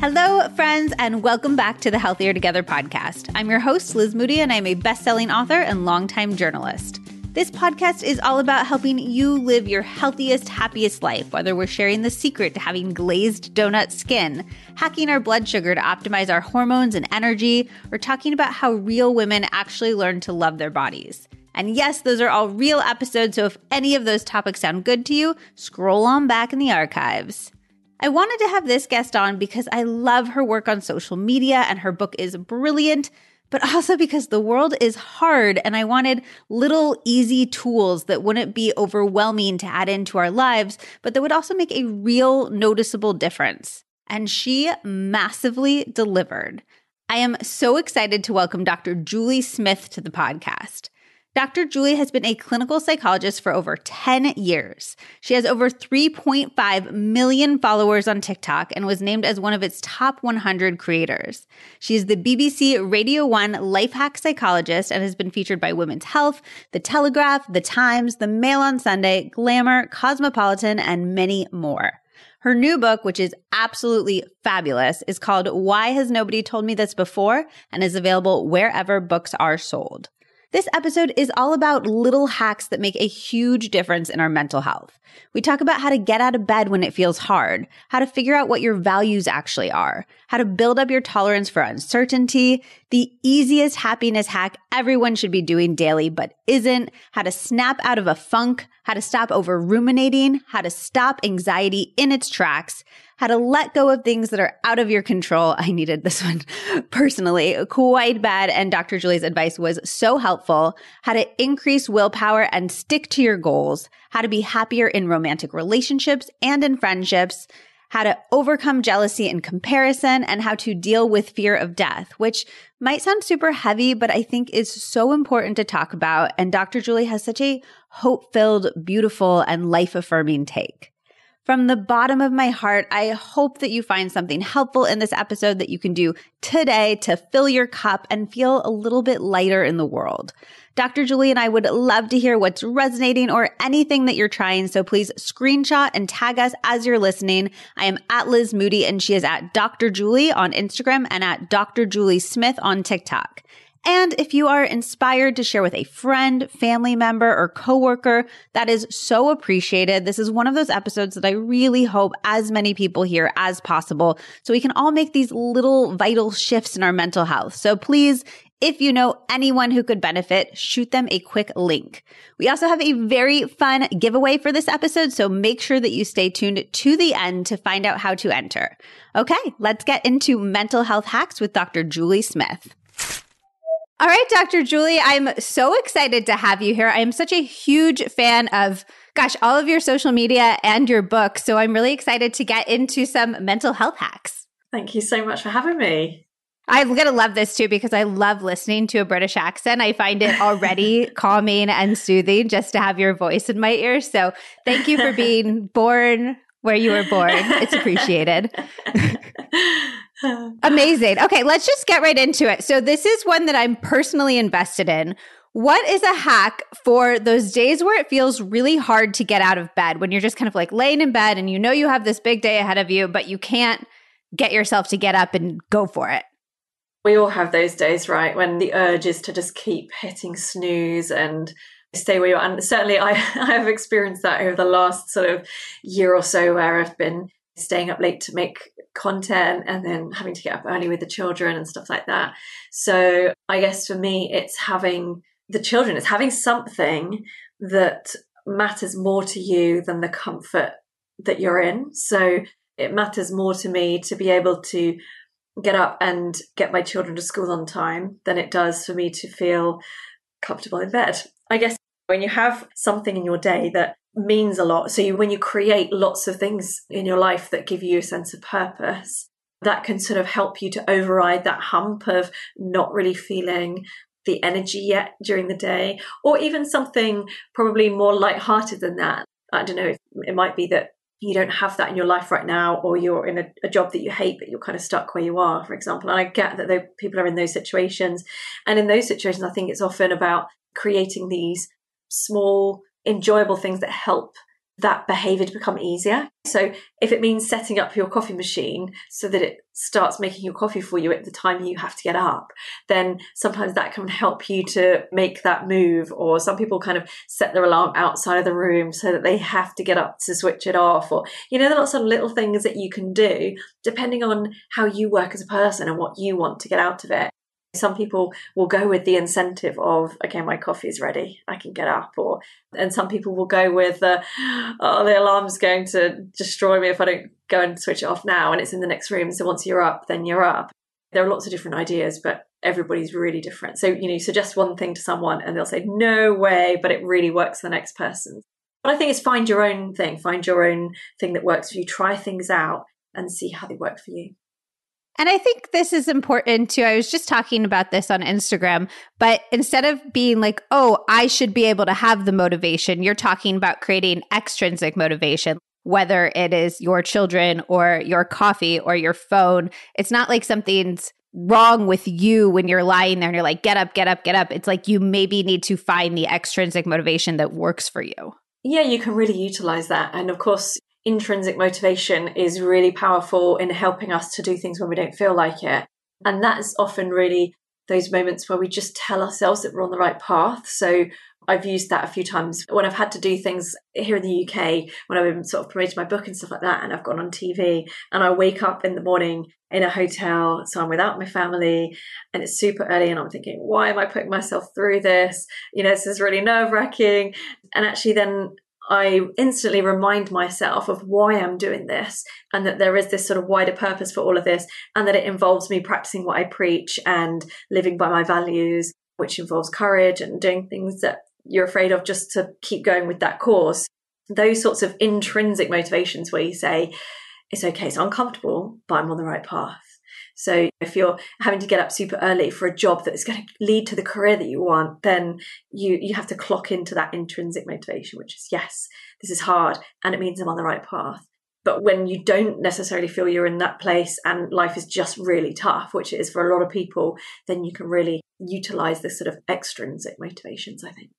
Hello, friends, and welcome back to the Healthier Together podcast. I'm your host, Liz Moody, and I'm a best selling author and longtime journalist. This podcast is all about helping you live your healthiest, happiest life, whether we're sharing the secret to having glazed donut skin, hacking our blood sugar to optimize our hormones and energy, or talking about how real women actually learn to love their bodies. And yes, those are all real episodes, so if any of those topics sound good to you, scroll on back in the archives. I wanted to have this guest on because I love her work on social media and her book is brilliant, but also because the world is hard and I wanted little easy tools that wouldn't be overwhelming to add into our lives, but that would also make a real noticeable difference. And she massively delivered. I am so excited to welcome Dr. Julie Smith to the podcast. Dr. Julie has been a clinical psychologist for over 10 years. She has over 3.5 million followers on TikTok and was named as one of its top 100 creators. She is the BBC Radio 1 life hack psychologist and has been featured by Women's Health, The Telegraph, The Times, The Mail on Sunday, Glamour, Cosmopolitan, and many more. Her new book, which is absolutely fabulous, is called Why Has Nobody Told Me This Before and is available wherever books are sold. This episode is all about little hacks that make a huge difference in our mental health. We talk about how to get out of bed when it feels hard, how to figure out what your values actually are, how to build up your tolerance for uncertainty, the easiest happiness hack everyone should be doing daily but isn't, how to snap out of a funk, how to stop over ruminating, how to stop anxiety in its tracks, how to let go of things that are out of your control. I needed this one personally quite bad. And Dr. Julie's advice was so helpful. How to increase willpower and stick to your goals, how to be happier in romantic relationships and in friendships, how to overcome jealousy and comparison, and how to deal with fear of death, which might sound super heavy, but I think is so important to talk about. And Dr. Julie has such a hope filled, beautiful, and life affirming take. From the bottom of my heart, I hope that you find something helpful in this episode that you can do today to fill your cup and feel a little bit lighter in the world. Dr. Julie and I would love to hear what's resonating or anything that you're trying. So please screenshot and tag us as you're listening. I am at Liz Moody and she is at Dr. Julie on Instagram and at Dr. Julie Smith on TikTok. And if you are inspired to share with a friend, family member, or coworker, that is so appreciated. This is one of those episodes that I really hope as many people hear as possible so we can all make these little vital shifts in our mental health. So please, if you know anyone who could benefit, shoot them a quick link. We also have a very fun giveaway for this episode, so make sure that you stay tuned to the end to find out how to enter. Okay, let's get into mental health hacks with Dr. Julie Smith. All right, Dr. Julie, I'm so excited to have you here. I am such a huge fan of, gosh, all of your social media and your book. So I'm really excited to get into some mental health hacks. Thank you so much for having me. I'm going to love this too because I love listening to a British accent. I find it already calming and soothing just to have your voice in my ears. So thank you for being born where you were born. It's appreciated. Amazing. Okay, let's just get right into it. So, this is one that I'm personally invested in. What is a hack for those days where it feels really hard to get out of bed when you're just kind of like laying in bed and you know you have this big day ahead of you, but you can't get yourself to get up and go for it? We all have those days, right? When the urge is to just keep hitting snooze and stay where you are. And certainly I, I have experienced that over the last sort of year or so where I've been staying up late to make content and then having to get up early with the children and stuff like that. So I guess for me, it's having the children, it's having something that matters more to you than the comfort that you're in. So it matters more to me to be able to get up and get my children to school on time than it does for me to feel comfortable in bed. I guess when you have something in your day that means a lot. So you, when you create lots of things in your life that give you a sense of purpose, that can sort of help you to override that hump of not really feeling the energy yet during the day, or even something probably more light-hearted than that. I don't know. It might be that you don't have that in your life right now, or you're in a, a, job that you hate, but you're kind of stuck where you are, for example. And I get that people are in those situations. And in those situations, I think it's often about creating these small enjoyable things that help that behavior to become easier. So if it means setting up your coffee machine so that it starts making your coffee for you at the time you have to get up, then sometimes that can help you to make that move. Or some people kind of set their alarm outside of the room so that they have to get up to switch it off. Or, you know, there are lots of little things that you can do depending on how you work as a person and what you want to get out of it. Some people will go with the incentive of, okay, my coffee is ready, I can get up. Or, and some people will go with, uh, oh, the alarm's going to destroy me if I don't go and switch it off now and it's in the next room. So once you're up, then you're up. There are lots of different ideas, but everybody's really different. So, you know, you suggest one thing to someone and they'll say, no way, but it really works for the next person. But I think it's find your own thing, find your own thing that works for you, try things out and see how they work for you. And I think this is important too. I was just talking about this on Instagram, but instead of being like, oh, I should be able to have the motivation, you're talking about creating extrinsic motivation, whether it is your children or your coffee or your phone. It's not like something's wrong with you when you're lying there and you're like, get up, get up, get up. It's like you maybe need to find the extrinsic motivation that works for you. Yeah, you can really utilize that. And of course, intrinsic motivation is really powerful in helping us to do things when we don't feel like it. And that's often really those moments where we just tell ourselves that we're on the right path. So I've used that a few times when I've had to do things here in the UK, when I've been sort of promoting my book and stuff like that, and I've gone on TV and I wake up in the morning in a hotel, so I'm without my family and it's super early and I'm thinking, why am I putting myself through this? You know, this is really nerve wracking. And actually then I instantly remind myself of why I'm doing this and that there is this sort of wider purpose for all of this and that it involves me practicing what I preach and living by my values, which involves courage and doing things that you're afraid of just to keep going with that course. Those sorts of intrinsic motivations where you say, it's okay, it's uncomfortable, but I'm on the right path. So if you're having to get up super early for a job that is going to lead to the career that you want, then you you have to clock into that intrinsic motivation, which is yes, this is hard and it means I'm on the right path. But when you don't necessarily feel you're in that place and life is just really tough, which it is for a lot of people, then you can really utilize this sort of extrinsic motivations, I think.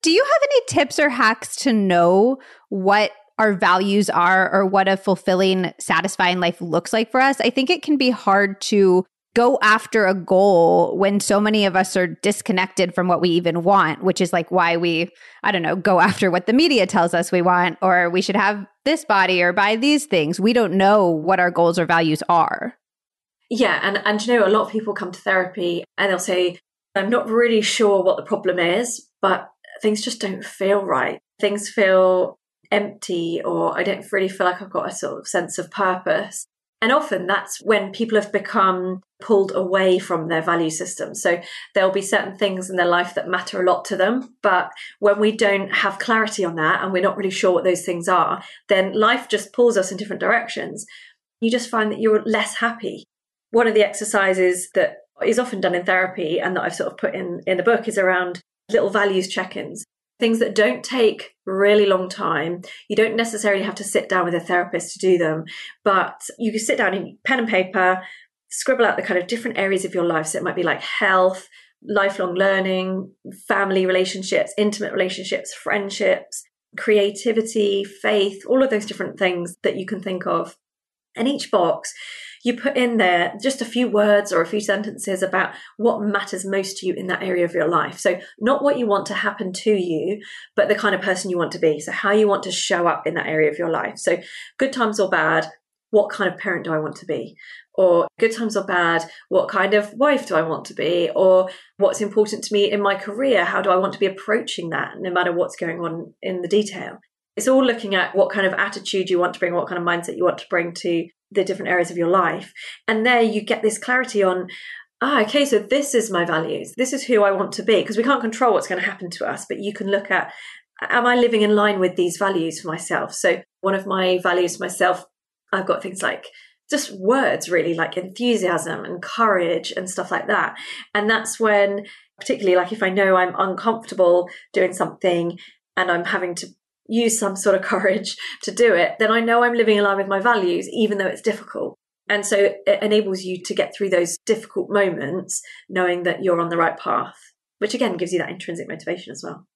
Do you have any tips or hacks to know what our values are or what a fulfilling, satisfying life looks like for us, I think it can be hard to go after a goal when so many of us are disconnected from what we even want, which is like why we, I don't know, go after what the media tells us we want, or we should have this body or buy these things. We don't know what our goals or values are. Yeah. And, and you know, a lot of people come to therapy and they'll say, I'm not really sure what the problem is, but things just don't feel right. Things feel empty or I don't really feel like I've got a sort of sense of purpose. And often that's when people have become pulled away from their value system. So there'll be certain things in their life that matter a lot to them. But when we don't have clarity on that and we're not really sure what those things are, then life just pulls us in different directions. You just find that you're less happy. One of the exercises that is often done in therapy and that I've sort of put in, in the book is around little values check ins things that don't take really long time. You don't necessarily have to sit down with a therapist to do them, but you can sit down in pen and paper, scribble out the kind of different areas of your life. So it might be like health, lifelong learning, family relationships, intimate relationships, friendships, creativity, faith, all of those different things that you can think of. And each box you put in there just a few words or a few sentences about what matters most to you in that area of your life. So, not what you want to happen to you, but the kind of person you want to be. So, how you want to show up in that area of your life. So, good times or bad, what kind of parent do I want to be? Or good times or bad, what kind of wife do I want to be? Or what's important to me in my career? How do I want to be approaching that, no matter what's going on in the detail? It's all looking at what kind of attitude you want to bring, what kind of mindset you want to bring to the different areas of your life. And there you get this clarity on, ah, okay, so this is my values. This is who I want to be. Because we can't control what's going to happen to us, but you can look at, am I living in line with these values for myself? So one of my values for myself, I've got things like just words really like enthusiasm and courage and stuff like that. And that's when, particularly like if I know I'm uncomfortable doing something and I'm having to use some sort of courage to do it, then I know I'm living in line with my values, even though it's difficult. And so it enables you to get through those difficult moments, knowing that you're on the right path, which again gives you that intrinsic motivation as well.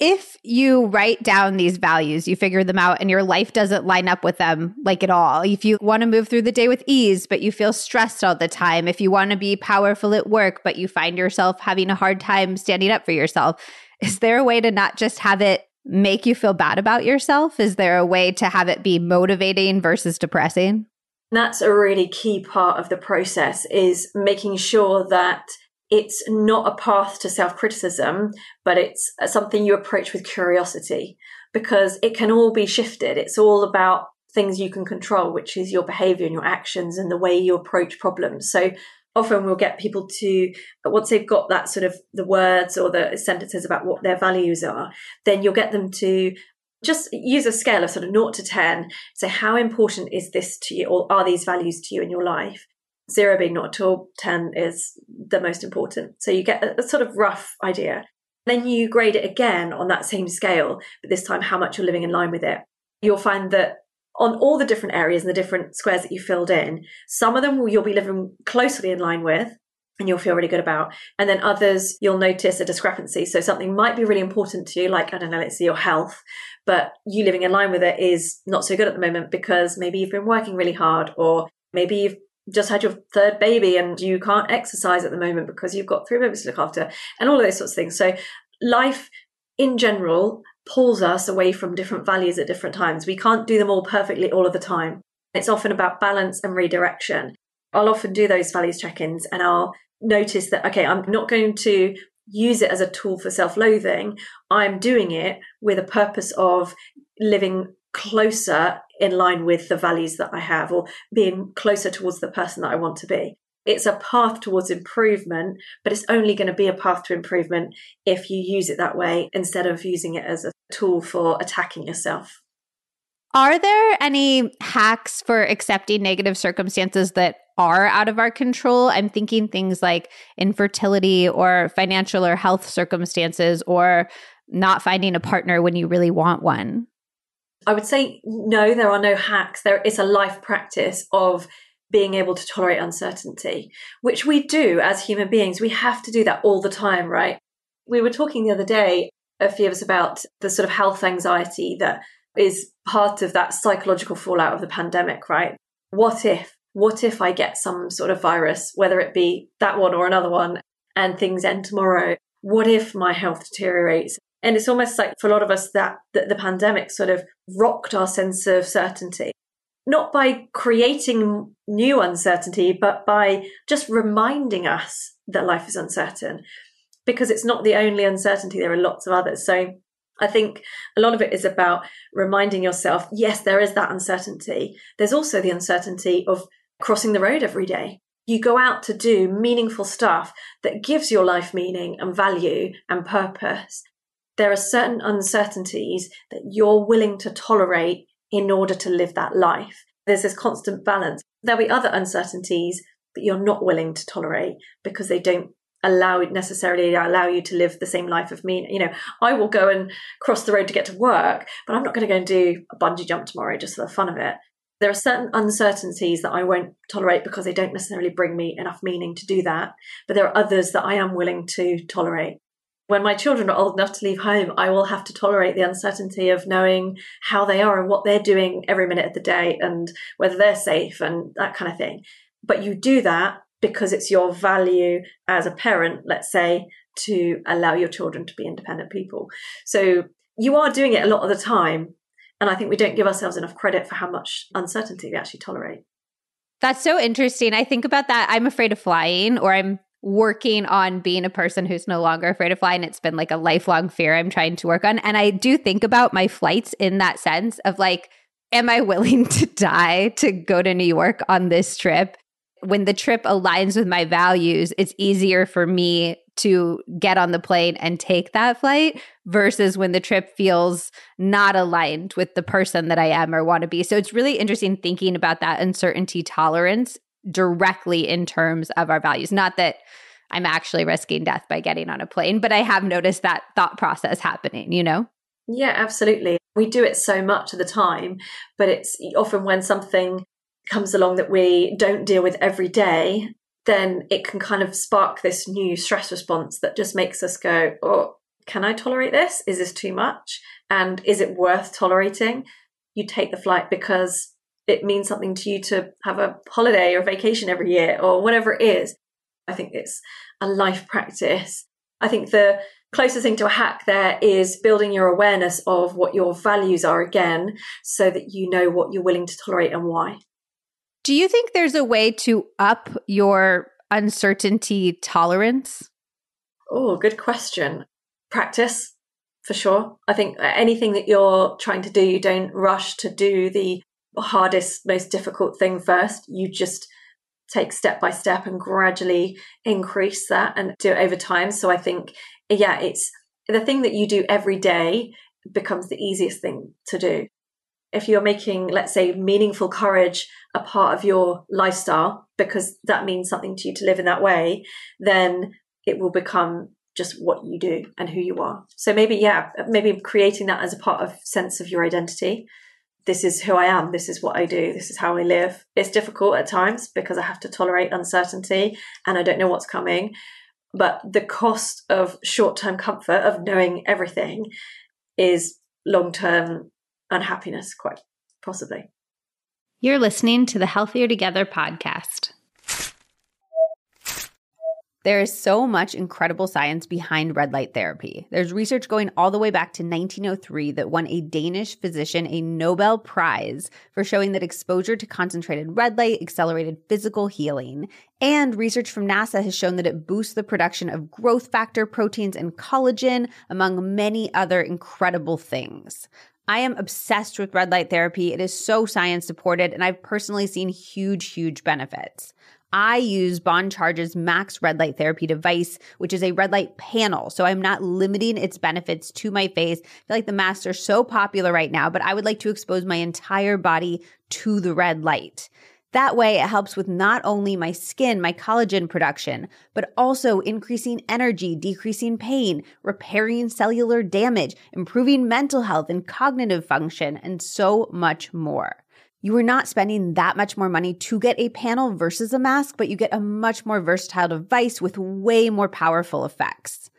if you write down these values, you figure them out, and your life doesn't line up with them like at all. If you want to move through the day with ease, but you feel stressed all the time, if you want to be powerful at work, but you find yourself having a hard time standing up for yourself, is there a way to not just have it make you feel bad about yourself? Is there a way to have it be motivating versus depressing? That's a really key part of the process is making sure that it's not a path to self criticism, but it's something you approach with curiosity because it can all be shifted. It's all about things you can control, which is your behavior and your actions and the way you approach problems. So often we'll get people to, once they've got that sort of the words or the sentences about what their values are, then you'll get them to just use a scale of sort of 0 to 10. Say, how important is this to you or are these values to you in your life? zero being not at all, 10 is the most important. So you get a, a sort of rough idea. Then you grade it again on that same scale, but this time how much you're living in line with it. You'll find that on all the different areas and the different squares that you filled in, some of them you'll be living closely in line with and you'll feel really good about. And then others you'll notice a discrepancy. So something might be really important to you, like, I don't know, let's say your health, but you living in line with it is not so good at the moment because maybe you've been working really hard or maybe you've just had your third baby and you can't exercise at the moment because you've got three babies to look after and all of those sorts of things. So life in general pulls us away from different values at different times. We can't do them all perfectly all of the time. It's often about balance and redirection. I'll often do those values check-ins and I'll notice that, okay, I'm not going to use it as a tool for self-loathing. I'm doing it with a purpose of living closer in line with the values that I have or being closer towards the person that I want to be. It's a path towards improvement, but it's only going to be a path to improvement if you use it that way instead of using it as a tool for attacking yourself. Are there any hacks for accepting negative circumstances that are out of our control? I'm thinking things like infertility or financial or health circumstances or not finding a partner when you really want one. I would say no, there are no hacks. There is a life practice of being able to tolerate uncertainty, which we do as human beings. We have to do that all the time, right? We were talking the other day, a few of us, about the sort of health anxiety that is part of that psychological fallout of the pandemic, right? What if? What if I get some sort of virus, whether it be that one or another one, and things end tomorrow? What if my health deteriorates? And it's almost like for a lot of us that, the pandemic sort of rocked our sense of certainty. Not by creating new uncertainty, but by just reminding us that life is uncertain. Because it's not the only uncertainty, there are lots of others. So I think a lot of it is about reminding yourself, yes, there is that uncertainty. There's also the uncertainty of crossing the road every day. You go out to do meaningful stuff that gives your life meaning and value and purpose there are certain uncertainties that you're willing to tolerate in order to live that life. There's this constant balance. There'll be other uncertainties that you're not willing to tolerate because they don't allow necessarily allow you to live the same life of me. You know, I will go and cross the road to get to work, but I'm not going to go and do a bungee jump tomorrow just for the fun of it. There are certain uncertainties that I won't tolerate because they don't necessarily bring me enough meaning to do that. But there are others that I am willing to tolerate when my children are old enough to leave home, I will have to tolerate the uncertainty of knowing how they are and what they're doing every minute of the day and whether they're safe and that kind of thing. But you do that because it's your value as a parent, let's say, to allow your children to be independent people. So you are doing it a lot of the time. And I think we don't give ourselves enough credit for how much uncertainty we actually tolerate. That's so interesting. I think about that. I'm afraid of flying, or I'm working on being a person who's no longer afraid of flying. It's been like a lifelong fear I'm trying to work on. And I do think about my flights in that sense of like, am I willing to die to go to New York on this trip? When the trip aligns with my values, it's easier for me to get on the plane and take that flight versus when the trip feels not aligned with the person that I am or want to be. So it's really interesting thinking about that uncertainty tolerance directly in terms of our values. Not that I'm actually risking death by getting on a plane, but I have noticed that thought process happening, you know? Yeah, absolutely. We do it so much of the time, but it's often when something comes along that we don't deal with every day, then it can kind of spark this new stress response that just makes us go, oh, can I tolerate this? Is this too much? And is it worth tolerating? You take the flight because it means something to you to have a holiday or vacation every year or whatever it is. I think it's a life practice. I think the closest thing to a hack there is building your awareness of what your values are again so that you know what you're willing to tolerate and why. Do you think there's a way to up your uncertainty tolerance? Oh, good question. Practice for sure. I think anything that you're trying to do, you don't rush to do the hardest, most difficult thing first. You just take step by step and gradually increase that and do it over time. So I think, yeah, it's the thing that you do every day becomes the easiest thing to do. If you're making, let's say, meaningful courage a part of your lifestyle, because that means something to you to live in that way, then it will become just what you do and who you are. So maybe, yeah, maybe creating that as a part of sense of your identity this is who I am, this is what I do, this is how I live. It's difficult at times because I have to tolerate uncertainty and I don't know what's coming. But the cost of short term comfort of knowing everything is long term unhappiness, quite possibly. You're listening to the Healthier Together podcast. There is so much incredible science behind red light therapy. There's research going all the way back to 1903 that won a Danish physician a Nobel Prize for showing that exposure to concentrated red light accelerated physical healing. And research from NASA has shown that it boosts the production of growth factor proteins and collagen, among many other incredible things. I am obsessed with red light therapy. It is so science supported, and I've personally seen huge, huge benefits. I use Bon Charge's Max Red Light Therapy device, which is a red light panel. So I'm not limiting its benefits to my face. I feel like the masks are so popular right now, but I would like to expose my entire body to the red light. That way, it helps with not only my skin, my collagen production, but also increasing energy, decreasing pain, repairing cellular damage, improving mental health and cognitive function, and so much more you are not spending that much more money to get a panel versus a mask, but you get a much more versatile device with way more powerful effects.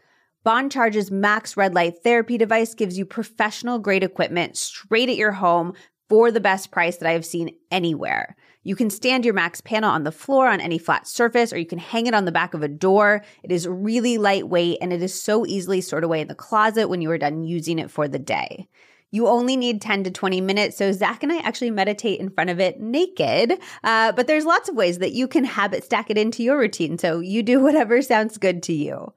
Bon Charge's Max Red Light Therapy device gives you professional grade equipment straight at your home for the best price that I have seen anywhere. You can stand your Max panel on the floor on any flat surface, or you can hang it on the back of a door. It is really lightweight and it is so easily stored away in the closet when you are done using it for the day. You only need 10 to 20 minutes. So Zach and I actually meditate in front of it naked. Uh, but there's lots of ways that you can habit stack it into your routine. So you do whatever sounds good to you.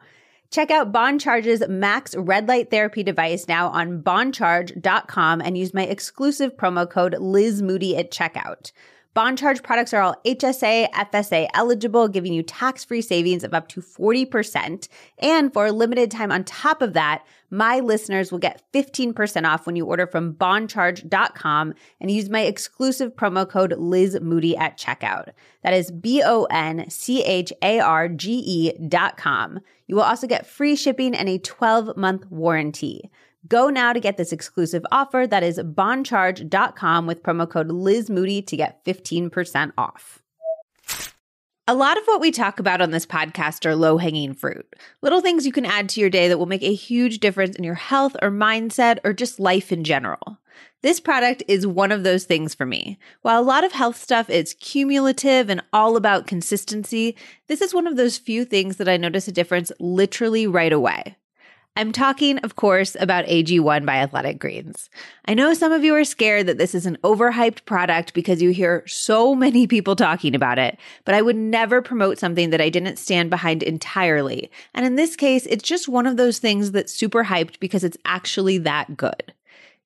Check out Bon Charge's Max Red Light Therapy device now on boncharge.com and use my exclusive promo code Liz Moody at checkout. Bon Charge products are all HSA, FSA eligible, giving you tax free savings of up to 40%. And for a limited time on top of that, my listeners will get 15% off when you order from boncharge.com and use my exclusive promo code Liz Moody at checkout. That is B O N C H A R G E dot com. You will also get free shipping and a 12 month warranty. Go now to get this exclusive offer that is boncharge.com with promo code Liz Moody to get 15% off. A lot of what we talk about on this podcast are low hanging fruit. Little things you can add to your day that will make a huge difference in your health or mindset or just life in general. This product is one of those things for me. While a lot of health stuff is cumulative and all about consistency, this is one of those few things that I notice a difference literally right away. I'm talking, of course, about AG1 by Athletic Greens. I know some of you are scared that this is an overhyped product because you hear so many people talking about it, but I would never promote something that I didn't stand behind entirely. And in this case, it's just one of those things that's super hyped because it's actually that good.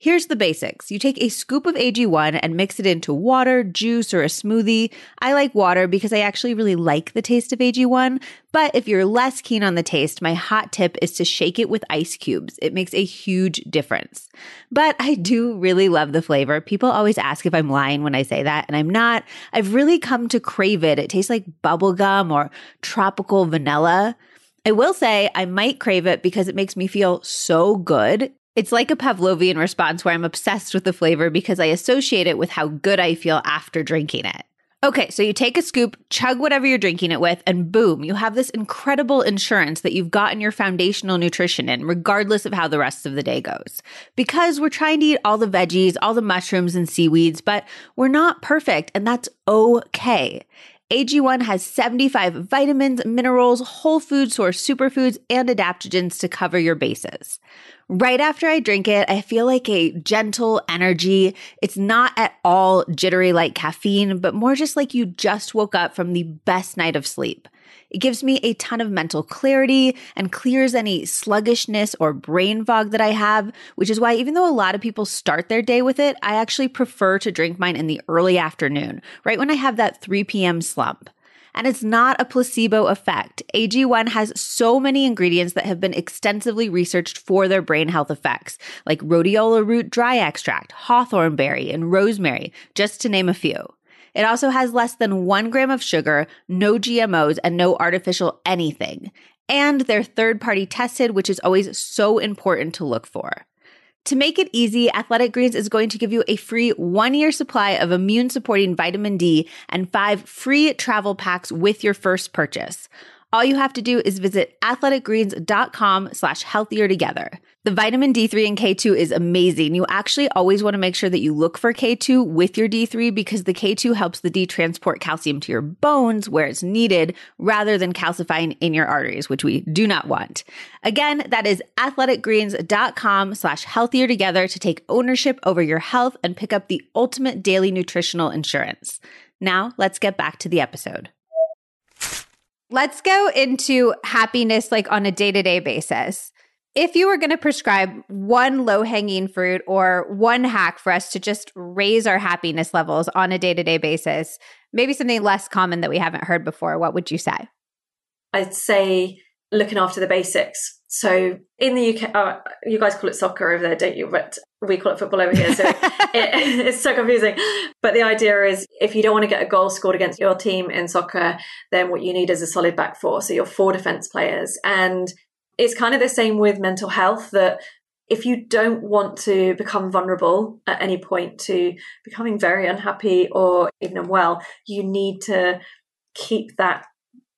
Here's the basics. You take a scoop of AG1 and mix it into water, juice, or a smoothie. I like water because I actually really like the taste of AG1. But if you're less keen on the taste, my hot tip is to shake it with ice cubes. It makes a huge difference. But I do really love the flavor. People always ask if I'm lying when I say that, and I'm not. I've really come to crave it. It tastes like bubblegum or tropical vanilla. I will say I might crave it because it makes me feel so good. It's like a Pavlovian response where I'm obsessed with the flavor because I associate it with how good I feel after drinking it. Okay, so you take a scoop, chug whatever you're drinking it with, and boom, you have this incredible insurance that you've gotten your foundational nutrition in, regardless of how the rest of the day goes. Because we're trying to eat all the veggies, all the mushrooms and seaweeds, but we're not perfect, and that's okay. AG1 has 75 vitamins, minerals, whole food source superfoods, and adaptogens to cover your bases. Right after I drink it, I feel like a gentle energy. It's not at all jittery like caffeine, but more just like you just woke up from the best night of sleep. It gives me a ton of mental clarity and clears any sluggishness or brain fog that I have, which is why even though a lot of people start their day with it, I actually prefer to drink mine in the early afternoon, right when I have that 3 p.m. slump. And it's not a placebo effect. AG1 has so many ingredients that have been extensively researched for their brain health effects, like rhodiola root dry extract, hawthorn berry, and rosemary, just to name a few. It also has less than one gram of sugar, no GMOs, and no artificial anything. And they're third party tested, which is always so important to look for. To make it easy, Athletic Greens is going to give you a free one year supply of immune supporting vitamin D and five free travel packs with your first purchase. All you have to do is visit athleticgreens.com slash healthier together. The vitamin D3 and K2 is amazing. You actually always want to make sure that you look for K2 with your D3 because the K2 helps the D transport calcium to your bones where it's needed rather than calcifying in your arteries, which we do not want. Again, that is athleticgreens.com slash healthier together to take ownership over your health and pick up the ultimate daily nutritional insurance. Now let's get back to the episode. Let's go into happiness like on a day to day basis. If you were going to prescribe one low hanging fruit or one hack for us to just raise our happiness levels on a day to day basis, maybe something less common that we haven't heard before, what would you say? I'd say looking after the basics. So in the UK, oh, you guys call it soccer over there, don't you? But we call it football over here. So it, it's so confusing. But the idea is if you don't want to get a goal scored against your team in soccer, then what you need is a solid back four. So you're four defense players. And it's kind of the same with mental health that if you don't want to become vulnerable at any point to becoming very unhappy or even unwell, you need to keep that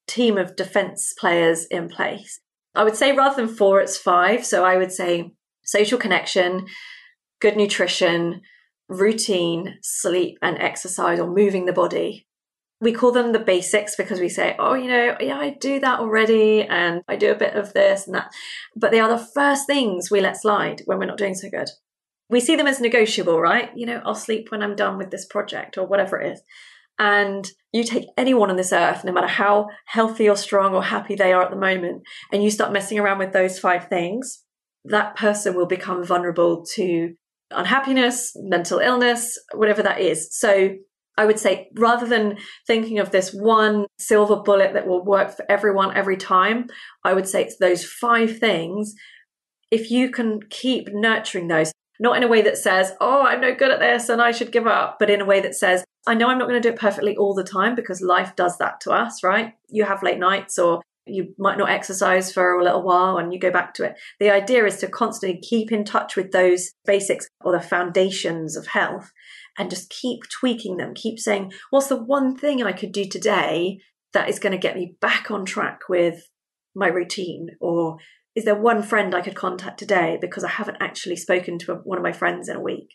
team of defense players in place. I would say rather than four, it's five. So I would say social connection, good nutrition, routine, sleep, and exercise or moving the body. We call them the basics because we say, oh, you know, yeah, I do that already and I do a bit of this and that. But they are the first things we let slide when we're not doing so good. We see them as negotiable, right? You know, I'll sleep when I'm done with this project or whatever it is. And you take anyone on this earth, no matter how healthy or strong or happy they are at the moment, and you start messing around with those five things, that person will become vulnerable to unhappiness, mental illness, whatever that is. So I would say rather than thinking of this one silver bullet that will work for everyone every time, I would say it's those five things. If you can keep nurturing those, not in a way that says, oh, I'm no good at this and I should give up, but in a way that says, I know I'm not going to do it perfectly all the time because life does that to us, right? You have late nights or you might not exercise for a little while and you go back to it. The idea is to constantly keep in touch with those basics or the foundations of health and just keep tweaking them, keep saying, what's the one thing I could do today that is going to get me back on track with my routine? Or is there one friend I could contact today because I haven't actually spoken to one of my friends in a week?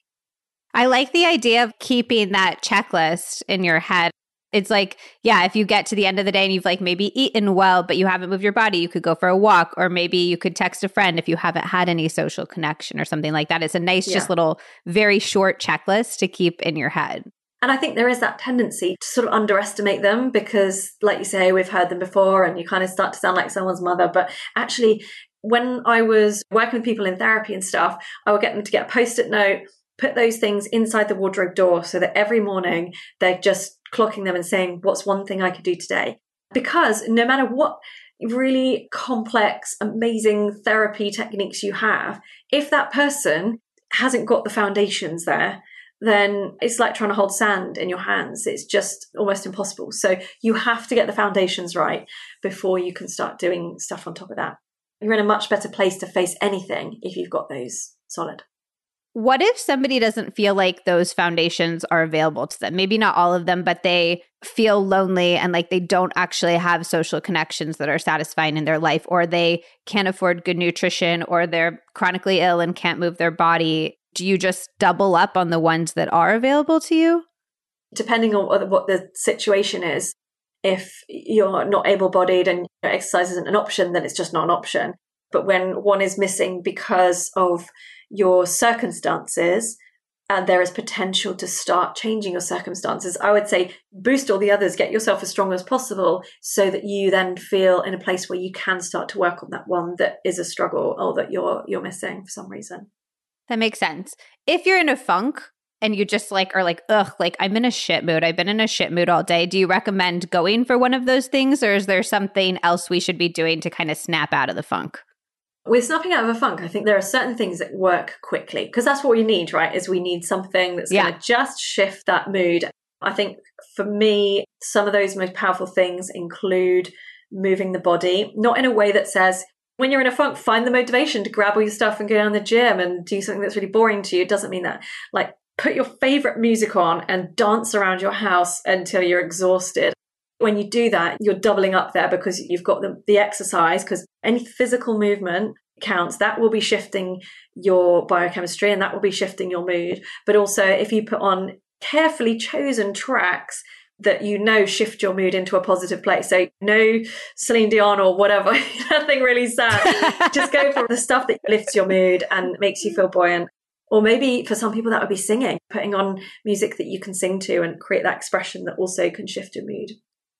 I like the idea of keeping that checklist in your head. It's like, yeah, if you get to the end of the day and you've like maybe eaten well, but you haven't moved your body, you could go for a walk, or maybe you could text a friend if you haven't had any social connection or something like that. It's a nice, yeah. just little, very short checklist to keep in your head. And I think there is that tendency to sort of underestimate them because, like you say, we've heard them before and you kind of start to sound like someone's mother. But actually, when I was working with people in therapy and stuff, I would get them to get a post it note put those things inside the wardrobe door so that every morning they're just clocking them and saying, What's one thing I could do today? Because no matter what really complex, amazing therapy techniques you have, if that person hasn't got the foundations there, then it's like trying to hold sand in your hands. It's just almost impossible. So you have to get the foundations right before you can start doing stuff on top of that. You're in a much better place to face anything if you've got those solid. What if somebody doesn't feel like those foundations are available to them? Maybe not all of them, but they feel lonely and like they don't actually have social connections that are satisfying in their life, or they can't afford good nutrition, or they're chronically ill and can't move their body. Do you just double up on the ones that are available to you? Depending on what the situation is, if you're not able bodied and exercise isn't an option, then it's just not an option. But when one is missing because of your circumstances and there is potential to start changing your circumstances, I would say boost all the others, get yourself as strong as possible so that you then feel in a place where you can start to work on that one that is a struggle or that you're you're missing for some reason. That makes sense. If you're in a funk and you just like are like, ugh, like I'm in a shit mood. I've been in a shit mood all day. Do you recommend going for one of those things or is there something else we should be doing to kind of snap out of the funk? with snapping out of a funk, I think there are certain things that work quickly because that's what we need, right? Is we need something that's yeah. going to just shift that mood. I think for me, some of those most powerful things include moving the body, not in a way that says, when you're in a funk, find the motivation to grab all your stuff and go down the gym and do something that's really boring to you. It doesn't mean that. Like, put your favorite music on and dance around your house until you're exhausted. When you do that, you're doubling up there because you've got the, the exercise, because any physical movement counts. That will be shifting your biochemistry and that will be shifting your mood. But also, if you put on carefully chosen tracks that you know shift your mood into a positive place. So no Celine Dion or whatever, nothing really sad. Just go for the stuff that lifts your mood and makes you feel buoyant. Or maybe for some people that would be singing, putting on music that you can sing to and create that expression that also can shift your mood.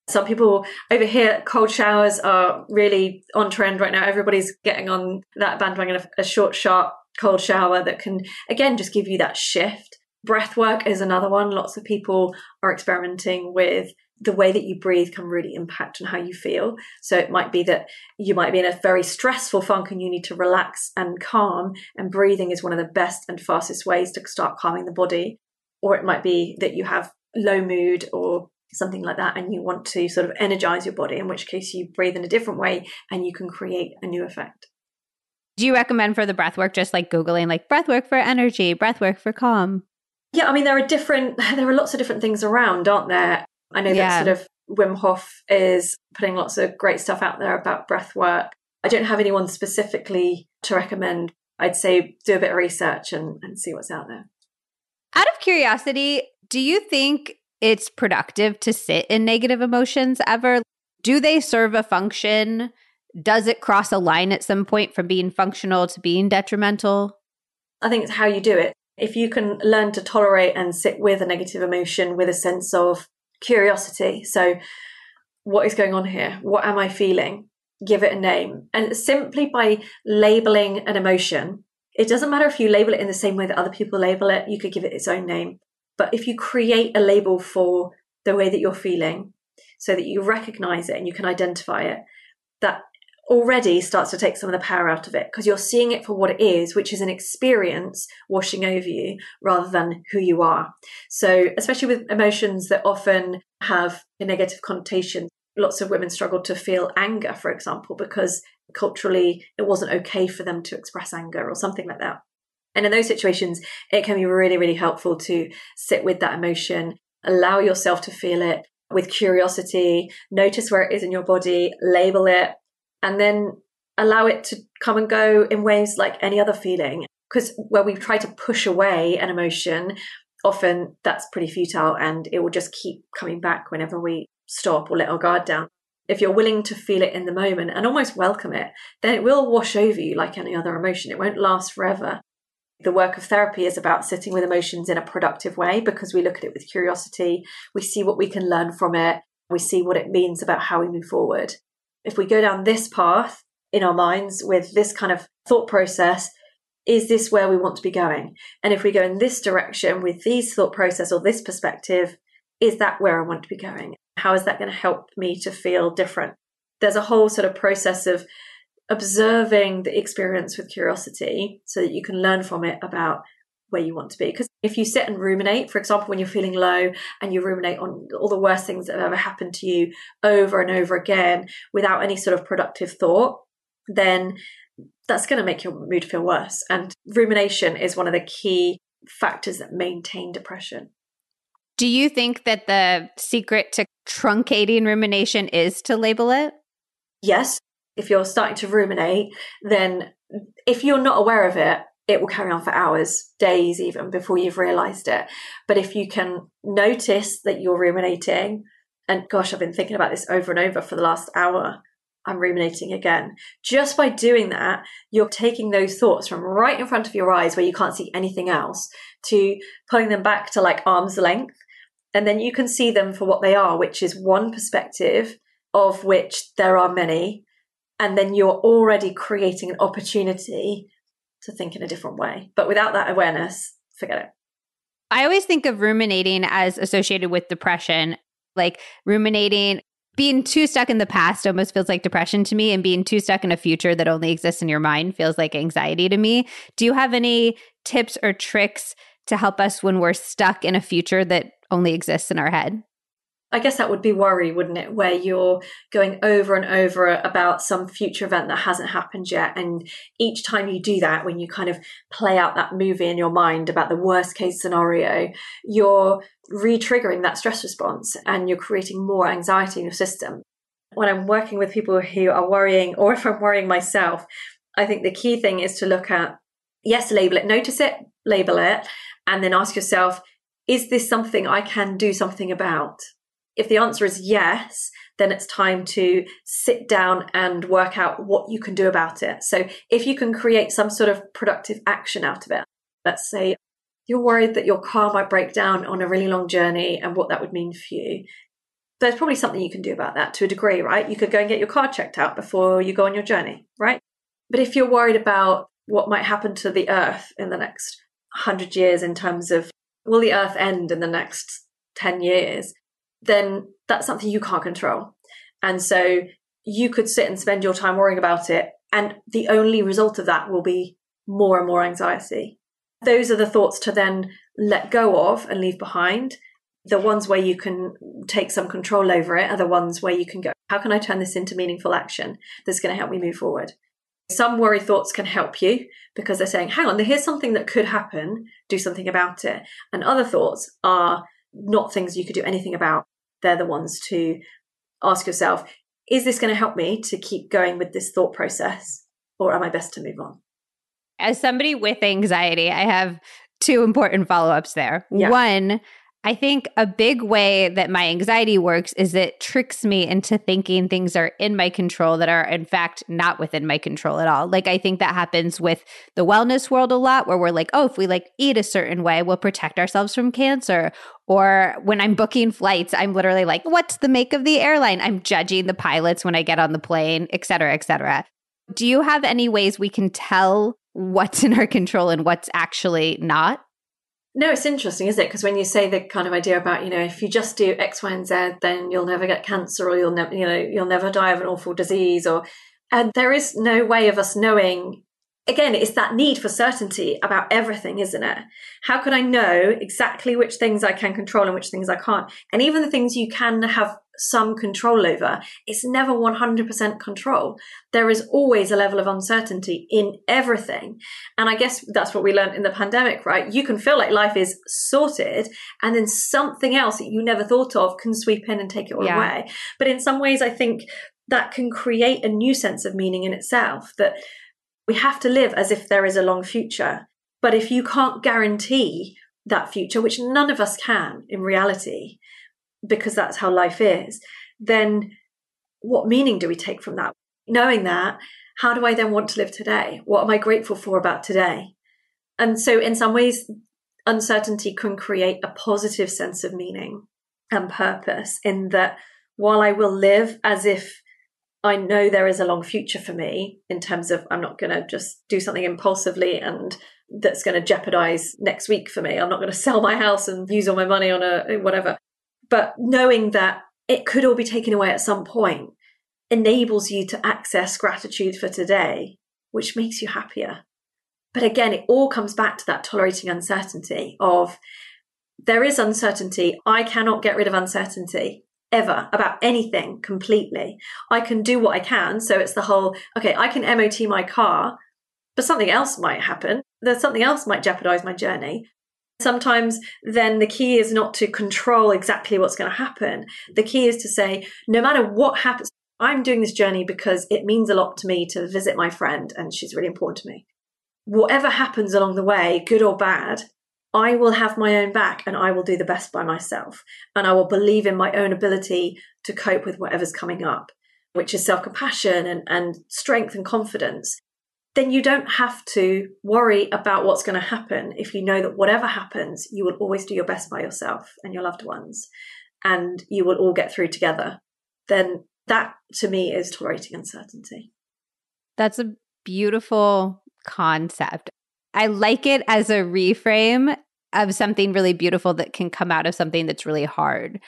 Some people over here, cold showers are really on trend right now. Everybody's getting on that bandwagon of a short, sharp, cold shower that can, again, just give you that shift. Breath work is another one. Lots of people are experimenting with the way that you breathe can really impact on how you feel. So it might be that you might be in a very stressful funk and you need to relax and calm, and breathing is one of the best and fastest ways to start calming the body. Or it might be that you have low mood or something like that and you want to sort of energize your body in which case you breathe in a different way and you can create a new effect do you recommend for the breath work just like googling like breath work for energy breath work for calm yeah i mean there are different there are lots of different things around aren't there i know yeah. that sort of wim hof is putting lots of great stuff out there about breath work i don't have anyone specifically to recommend i'd say do a bit of research and, and see what's out there out of curiosity do you think it's productive to sit in negative emotions ever? Do they serve a function? Does it cross a line at some point from being functional to being detrimental? I think it's how you do it. If you can learn to tolerate and sit with a negative emotion with a sense of curiosity. So, what is going on here? What am I feeling? Give it a name. And simply by labeling an emotion, it doesn't matter if you label it in the same way that other people label it, you could give it its own name. But if you create a label for the way that you're feeling so that you recognize it and you can identify it, that already starts to take some of the power out of it because you're seeing it for what it is, which is an experience washing over you rather than who you are. So, especially with emotions that often have a negative connotation, lots of women struggle to feel anger, for example, because culturally it wasn't okay for them to express anger or something like that. And in those situations, it can be really, really helpful to sit with that emotion, allow yourself to feel it with curiosity, notice where it is in your body, label it, and then allow it to come and go in ways like any other feeling. Because where we try to push away an emotion, often that's pretty futile and it will just keep coming back whenever we stop or let our guard down. If you're willing to feel it in the moment and almost welcome it, then it will wash over you like any other emotion. It won't last forever. The work of therapy is about sitting with emotions in a productive way because we look at it with curiosity. We see what we can learn from it. We see what it means about how we move forward. If we go down this path in our minds with this kind of thought process, is this where we want to be going? And if we go in this direction with these thought process or this perspective, is that where I want to be going? How is that going to help me to feel different? There's a whole sort of process of observing the experience with curiosity so that you can learn from it about where you want to be. Because if you sit and ruminate, for example, when you're feeling low and you ruminate on all the worst things that have ever happened to you over and over again without any sort of productive thought, then that's going to make your mood feel worse. And rumination is one of the key factors that maintain depression. Do you think that the secret to truncating rumination is to label it? Yes. If you're starting to ruminate, then if you're not aware of it, it will carry on for hours, days, even before you've realized it. But if you can notice that you're ruminating, and gosh, I've been thinking about this over and over for the last hour, I'm ruminating again. Just by doing that, you're taking those thoughts from right in front of your eyes where you can't see anything else to pulling them back to like arm's length. And then you can see them for what they are, which is one perspective of which there are many. And then you're already creating an opportunity to think in a different way. But without that awareness, forget it. I always think of ruminating as associated with depression, like ruminating being too stuck in the past almost feels like depression to me and being too stuck in a future that only exists in your mind feels like anxiety to me do you have any tips or tricks to help us when we're stuck in a future that only exists in our head I guess that would be worry, wouldn't it? Where you're going over and over about some future event that hasn't happened yet. And each time you do that, when you kind of play out that movie in your mind about the worst case scenario, you're re triggering that stress response and you're creating more anxiety in your system. When I'm working with people who are worrying, or if I'm worrying myself, I think the key thing is to look at yes, label it, notice it, label it, and then ask yourself, is this something I can do something about? If the answer is yes, then it's time to sit down and work out what you can do about it. So if you can create some sort of productive action out of it, let's say you're worried that your car might break down on a really long journey and what that would mean for you. There's probably something you can do about that to a degree, right? You could go and get your car checked out before you go on your journey, right? But if you're worried about what might happen to the earth in the next 100 years in terms of will the earth end in the next 10 years, then that's something you can't control. And so you could sit and spend your time worrying about it. And the only result of that will be more and more anxiety. Those are the thoughts to then let go of and leave behind. The ones where you can take some control over it are the ones where you can go, how can I turn this into meaningful action that's going to help me move forward? Some worry thoughts can help you because they're saying, hang on, here's something that could happen, do something about it. And other thoughts are not things you could do anything about. They're the ones to ask yourself, is this going to help me to keep going with this thought process or am I best to move on? As somebody with anxiety, I have two important follow ups there. Yeah. One, I think a big way that my anxiety works is it tricks me into thinking things are in my control that are, in fact, not within my control at all. Like, I think that happens with the wellness world a lot, where we're like, oh, if we like eat a certain way, we'll protect ourselves from cancer. Or when I'm booking flights, I'm literally like, what's the make of the airline? I'm judging the pilots when I get on the plane, et cetera, et cetera. Do you have any ways we can tell what's in our control and what's actually not? No, it's interesting, isn't it? Because when you say the kind of idea about, you know, if you just do X, Y, and Z, then you'll never get cancer or you'll never, you know, you'll never die of an awful disease or, and there is no way of us knowing again, it's that need for certainty about everything, isn't it? How can I know exactly which things I can control and which things I can't? And even the things you can have some control over, it's never 100% control. There is always a level of uncertainty in everything. And I guess that's what we learned in the pandemic, right? You can feel like life is sorted and then something else that you never thought of can sweep in and take it all yeah. away. But in some ways, I think that can create a new sense of meaning in itself that we have to live as if there is a long future. But if you can't guarantee that future, which none of us can in reality, because that's how life is, then what meaning do we take from that? Knowing that, how do I then want to live today? What am I grateful for about today? And so, in some ways, uncertainty can create a positive sense of meaning and purpose in that while I will live as if I know there is a long future for me in terms of I'm not going to just do something impulsively and that's going to jeopardize next week for me. I'm not going to sell my house and use all my money on a whatever. But knowing that it could all be taken away at some point enables you to access gratitude for today, which makes you happier. But again, it all comes back to that tolerating uncertainty of there is uncertainty. I cannot get rid of uncertainty ever about anything completely. I can do what I can. So it's the whole, okay, I can MOT my car but something else might happen. There's something else might jeopardize my journey. Sometimes then the key is not to control exactly what's going to happen. The key is to say, no matter what happens, I'm doing this journey because it means a lot to me to visit my friend and she's really important to me. Whatever happens along the way, good or bad, I will have my own back and I will do the best by myself. And I will believe in my own ability to cope with whatever's coming up, which is self compassion and, and strength and confidence then you don't have to worry about what's going to happen if you know that whatever happens, you will always do your best by yourself and your loved ones, and you will all get through together. Then that to me is tolerating uncertainty. That's a beautiful concept. I like it as a reframe of something really beautiful that can come out of something that's really hard.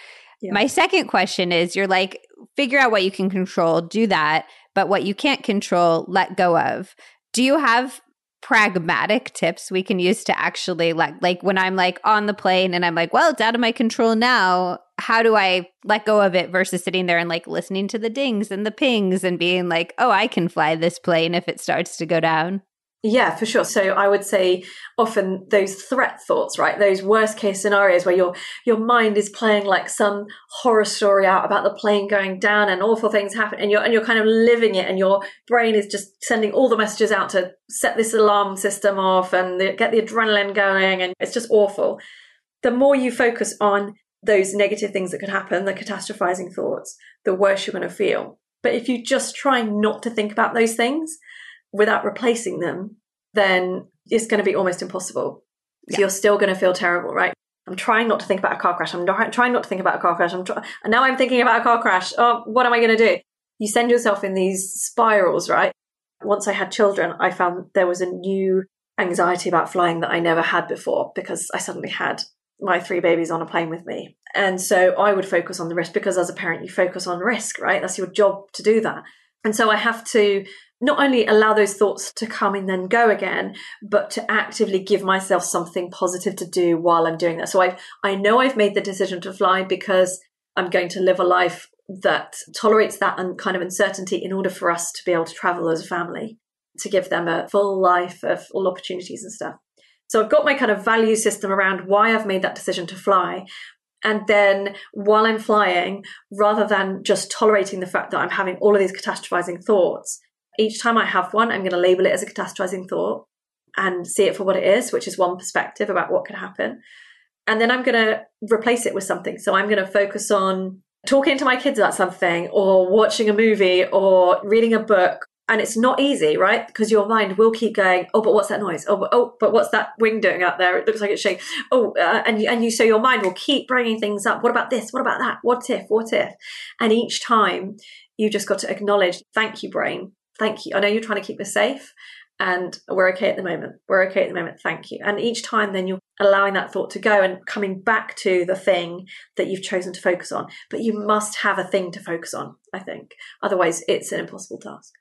Yeah. My second question is you're like, figure out what you can control, do that, but what you can't control, let go of. Do you have pragmatic tips we can use to actually like like when I'm like on the plane and I'm like, well, it's out of my control now. How do I let go of it versus sitting there and like listening to the dings and the pings and being like, oh, I can fly this plane if it starts to go down? Yeah, for sure. So I would say often those threat thoughts, right? Those worst case scenarios where your your mind is playing like some horror story out about the plane going down and awful things happen and you're and you're kind of living it and your brain is just sending all the messages out to set this alarm system off and the, get the adrenaline going and it's just awful. The more you focus on those negative things that could happen, the catastrophizing thoughts, the worse you're going to feel. But if you just try not to think about those things, without replacing them, then it's going to be almost impossible. So yeah. you're still going to feel terrible, right? I'm trying not to think about a car crash. I'm not, trying not to think about a car crash. I'm try- and now I'm thinking about a car crash. Oh, what am I going to do? You send yourself in these spirals, right? Once I had children, I found there was a new anxiety about flying that I never had before because I suddenly had my three babies on a plane with me. And so I would focus on the risk because as a parent, you focus on risk, right? That's your job to do that. And so I have to not only allow those thoughts to come and then go again, but to actively give myself something positive to do while I'm doing that. So I I know I've made the decision to fly because I'm going to live a life that tolerates that kind of uncertainty in order for us to be able to travel as a family, to give them a full life of all opportunities and stuff. So I've got my kind of value system around why I've made that decision to fly. And then while I'm flying, rather than just tolerating the fact that I'm having all of these catastrophizing thoughts, each time I have one, I'm going to label it as a catastrophizing thought and see it for what it is, which is one perspective about what could happen. And then I'm going to replace it with something. So I'm going to focus on talking to my kids about something or watching a movie or reading a book. And it's not easy, right? Because your mind will keep going, oh, but what's that noise? Oh, but, oh, but what's that wing doing out there? It looks like it's shaking. Oh, uh, and, and you, so your mind will keep bringing things up. What about this? What about that? What if? What if? And each time you just got to acknowledge, thank you, brain thank you. I know you're trying to keep us safe and we're okay at the moment. We're okay at the moment. Thank you. And each time then you're allowing that thought to go and coming back to the thing that you've chosen to focus on. But you must have a thing to focus on, I think. Otherwise, it's an impossible task.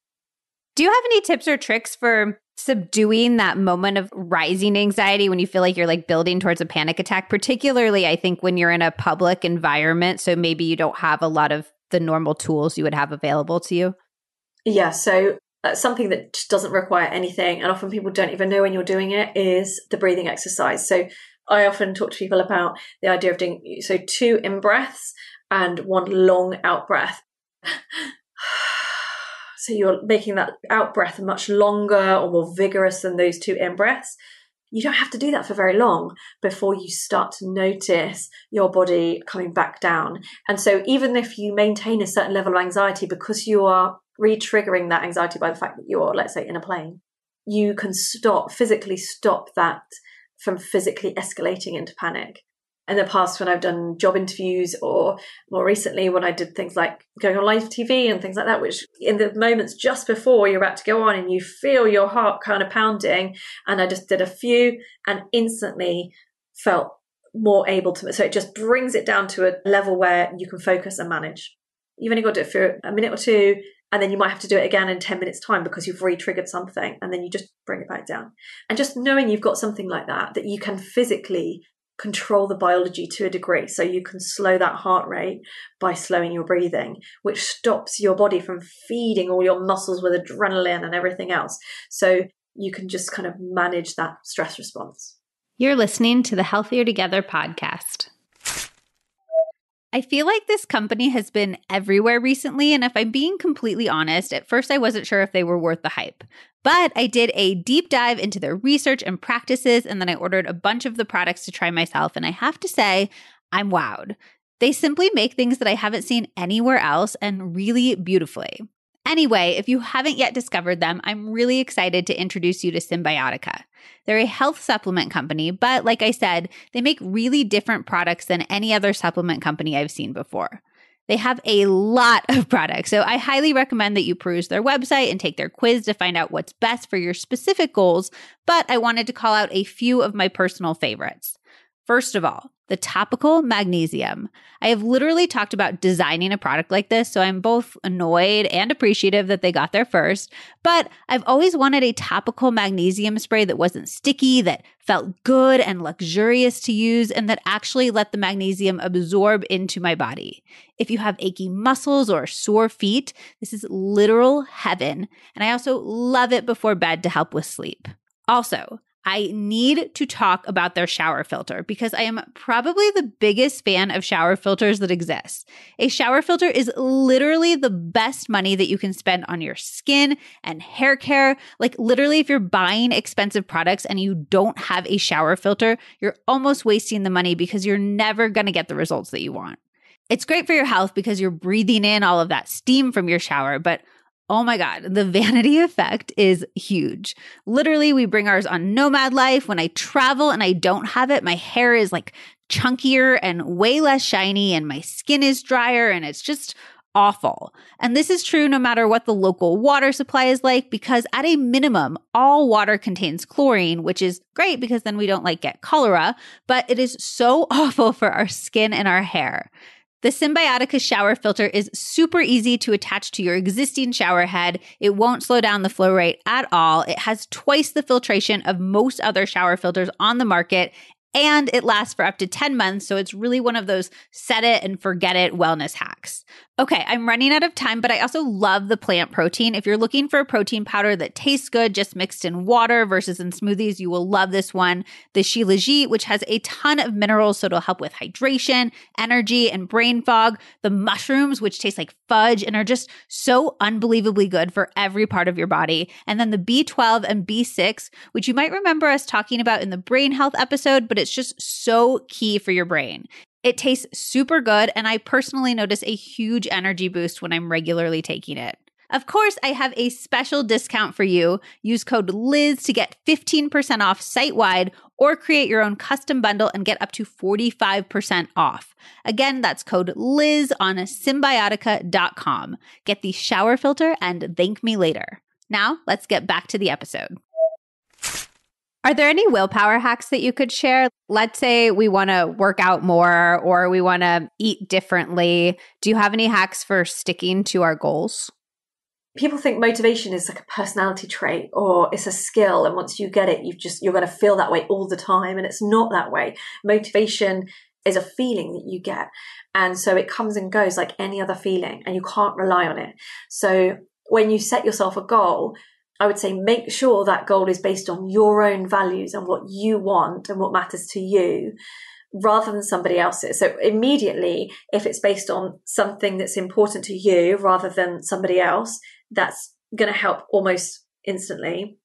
Do you have any tips or tricks for subduing that moment of rising anxiety when you feel like you're like building towards a panic attack? Particularly, I think when you're in a public environment. So maybe you don't have a lot of the normal tools you would have available to you. Yeah, so uh, something that doesn't require anything, and often people don't even know when you're doing it, is the breathing exercise. So I often talk to people about the idea of doing so two in breaths and one long out breath. so you're making that out breath much longer or more vigorous than those two in breaths. You don't have to do that for very long before you start to notice your body coming back down. And so, even if you maintain a certain level of anxiety because you are re-triggering that anxiety by the fact that you're, let's say, in a plane, you can stop, physically stop that from physically escalating into panic. In the past, when I've done job interviews, or more recently, when I did things like going on live TV and things like that, which in the moments just before you're about to go on and you feel your heart kind of pounding, and I just did a few and instantly felt more able to. So it just brings it down to a level where you can focus and manage. You've only got to do it for a minute or two, and then you might have to do it again in 10 minutes time because you've re-triggered something and then you just bring it back down and just knowing you've got something like that that you can physically control the biology to a degree so you can slow that heart rate by slowing your breathing which stops your body from feeding all your muscles with adrenaline and everything else so you can just kind of manage that stress response. You're listening to the Healthier Together podcast. I feel like this company has been everywhere recently. And if I'm being completely honest, at first I wasn't sure if they were worth the hype. But I did a deep dive into their research and practices, and then I ordered a bunch of the products to try myself. And I have to say, I'm wowed. They simply make things that I haven't seen anywhere else and really beautifully. Anyway, if you haven't yet discovered them, I'm really excited to introduce you to Cymbiotika. They're a health supplement company, but like I said, they make really different products than any other supplement company I've seen before. They have a lot of products, so I highly recommend that you peruse their website and take their quiz to find out what's best for your specific goals. But I wanted to call out a few of my personal favorites. First of all, the topical magnesium. I have literally talked about designing a product like this, so I'm both annoyed and appreciative that they got there first. But I've always wanted a topical magnesium spray that wasn't sticky, that felt good and luxurious to use, and that actually let the magnesium absorb into my body. If you have achy muscles or sore feet, this is literal heaven. And I also love it before bed to help with sleep. Also, I need to talk about their shower filter because I am probably the biggest fan of shower filters that exist. A shower filter is literally the best money that you can spend on your skin and hair care. Like, literally, if you're buying expensive products and you don't have a shower filter, you're almost wasting the money because you're never going to get the results that you want. It's great for your health because you're breathing in all of that steam from your shower, but Oh my God, the vanity effect is huge. Literally, we bring ours on nomad life. When I travel and I don't have it, my hair is like chunkier and way less shiny, and my skin is drier, and it's just awful. And this is true no matter what the local water supply is like, because at a minimum, all water contains chlorine, which is great because then we don't like get cholera, but it is so awful for our skin and our hair. The Cymbiotika shower filter is super easy to attach to your existing shower head. It won't slow down the flow rate at all. It has twice the filtration of most other shower filters on the market and it lasts for up to 10 months. So it's really one of those set it and forget it wellness hacks. Okay, I'm running out of time, but I also love the plant protein. If you're looking for a protein powder that tastes good, just mixed in water versus in smoothies, you will love this one. The Shilajit, which has a ton of minerals, so it'll help with hydration, energy, and brain fog. The mushrooms, which taste like fudge and are just so unbelievably good for every part of your body. And then the B12 and B6, which you might remember us talking about in the brain health episode, but it's just so key for your brain. It tastes super good, and I personally notice a huge energy boost when I'm regularly taking it. Of course, I have a special discount for you. Use code Liz to get 15% off site wide or create your own custom bundle and get up to 45% off. Again, that's code Liz on cymbiotika.com. Get the shower filter and thank me later. Now, let's get back to the episode. Are there any willpower hacks that you could share? Let's say we want to work out more or we want to eat differently. Do you have any hacks for sticking to our goals? People think motivation is like a personality trait or it's a skill and once you get it you've just you're going to feel that way all the time and it's not that way. Motivation is a feeling that you get and so it comes and goes like any other feeling and you can't rely on it. So when you set yourself a goal, I would say make sure that goal is based on your own values and what you want and what matters to you rather than somebody else's. So immediately, if it's based on something that's important to you rather than somebody else, that's going to help almost instantly.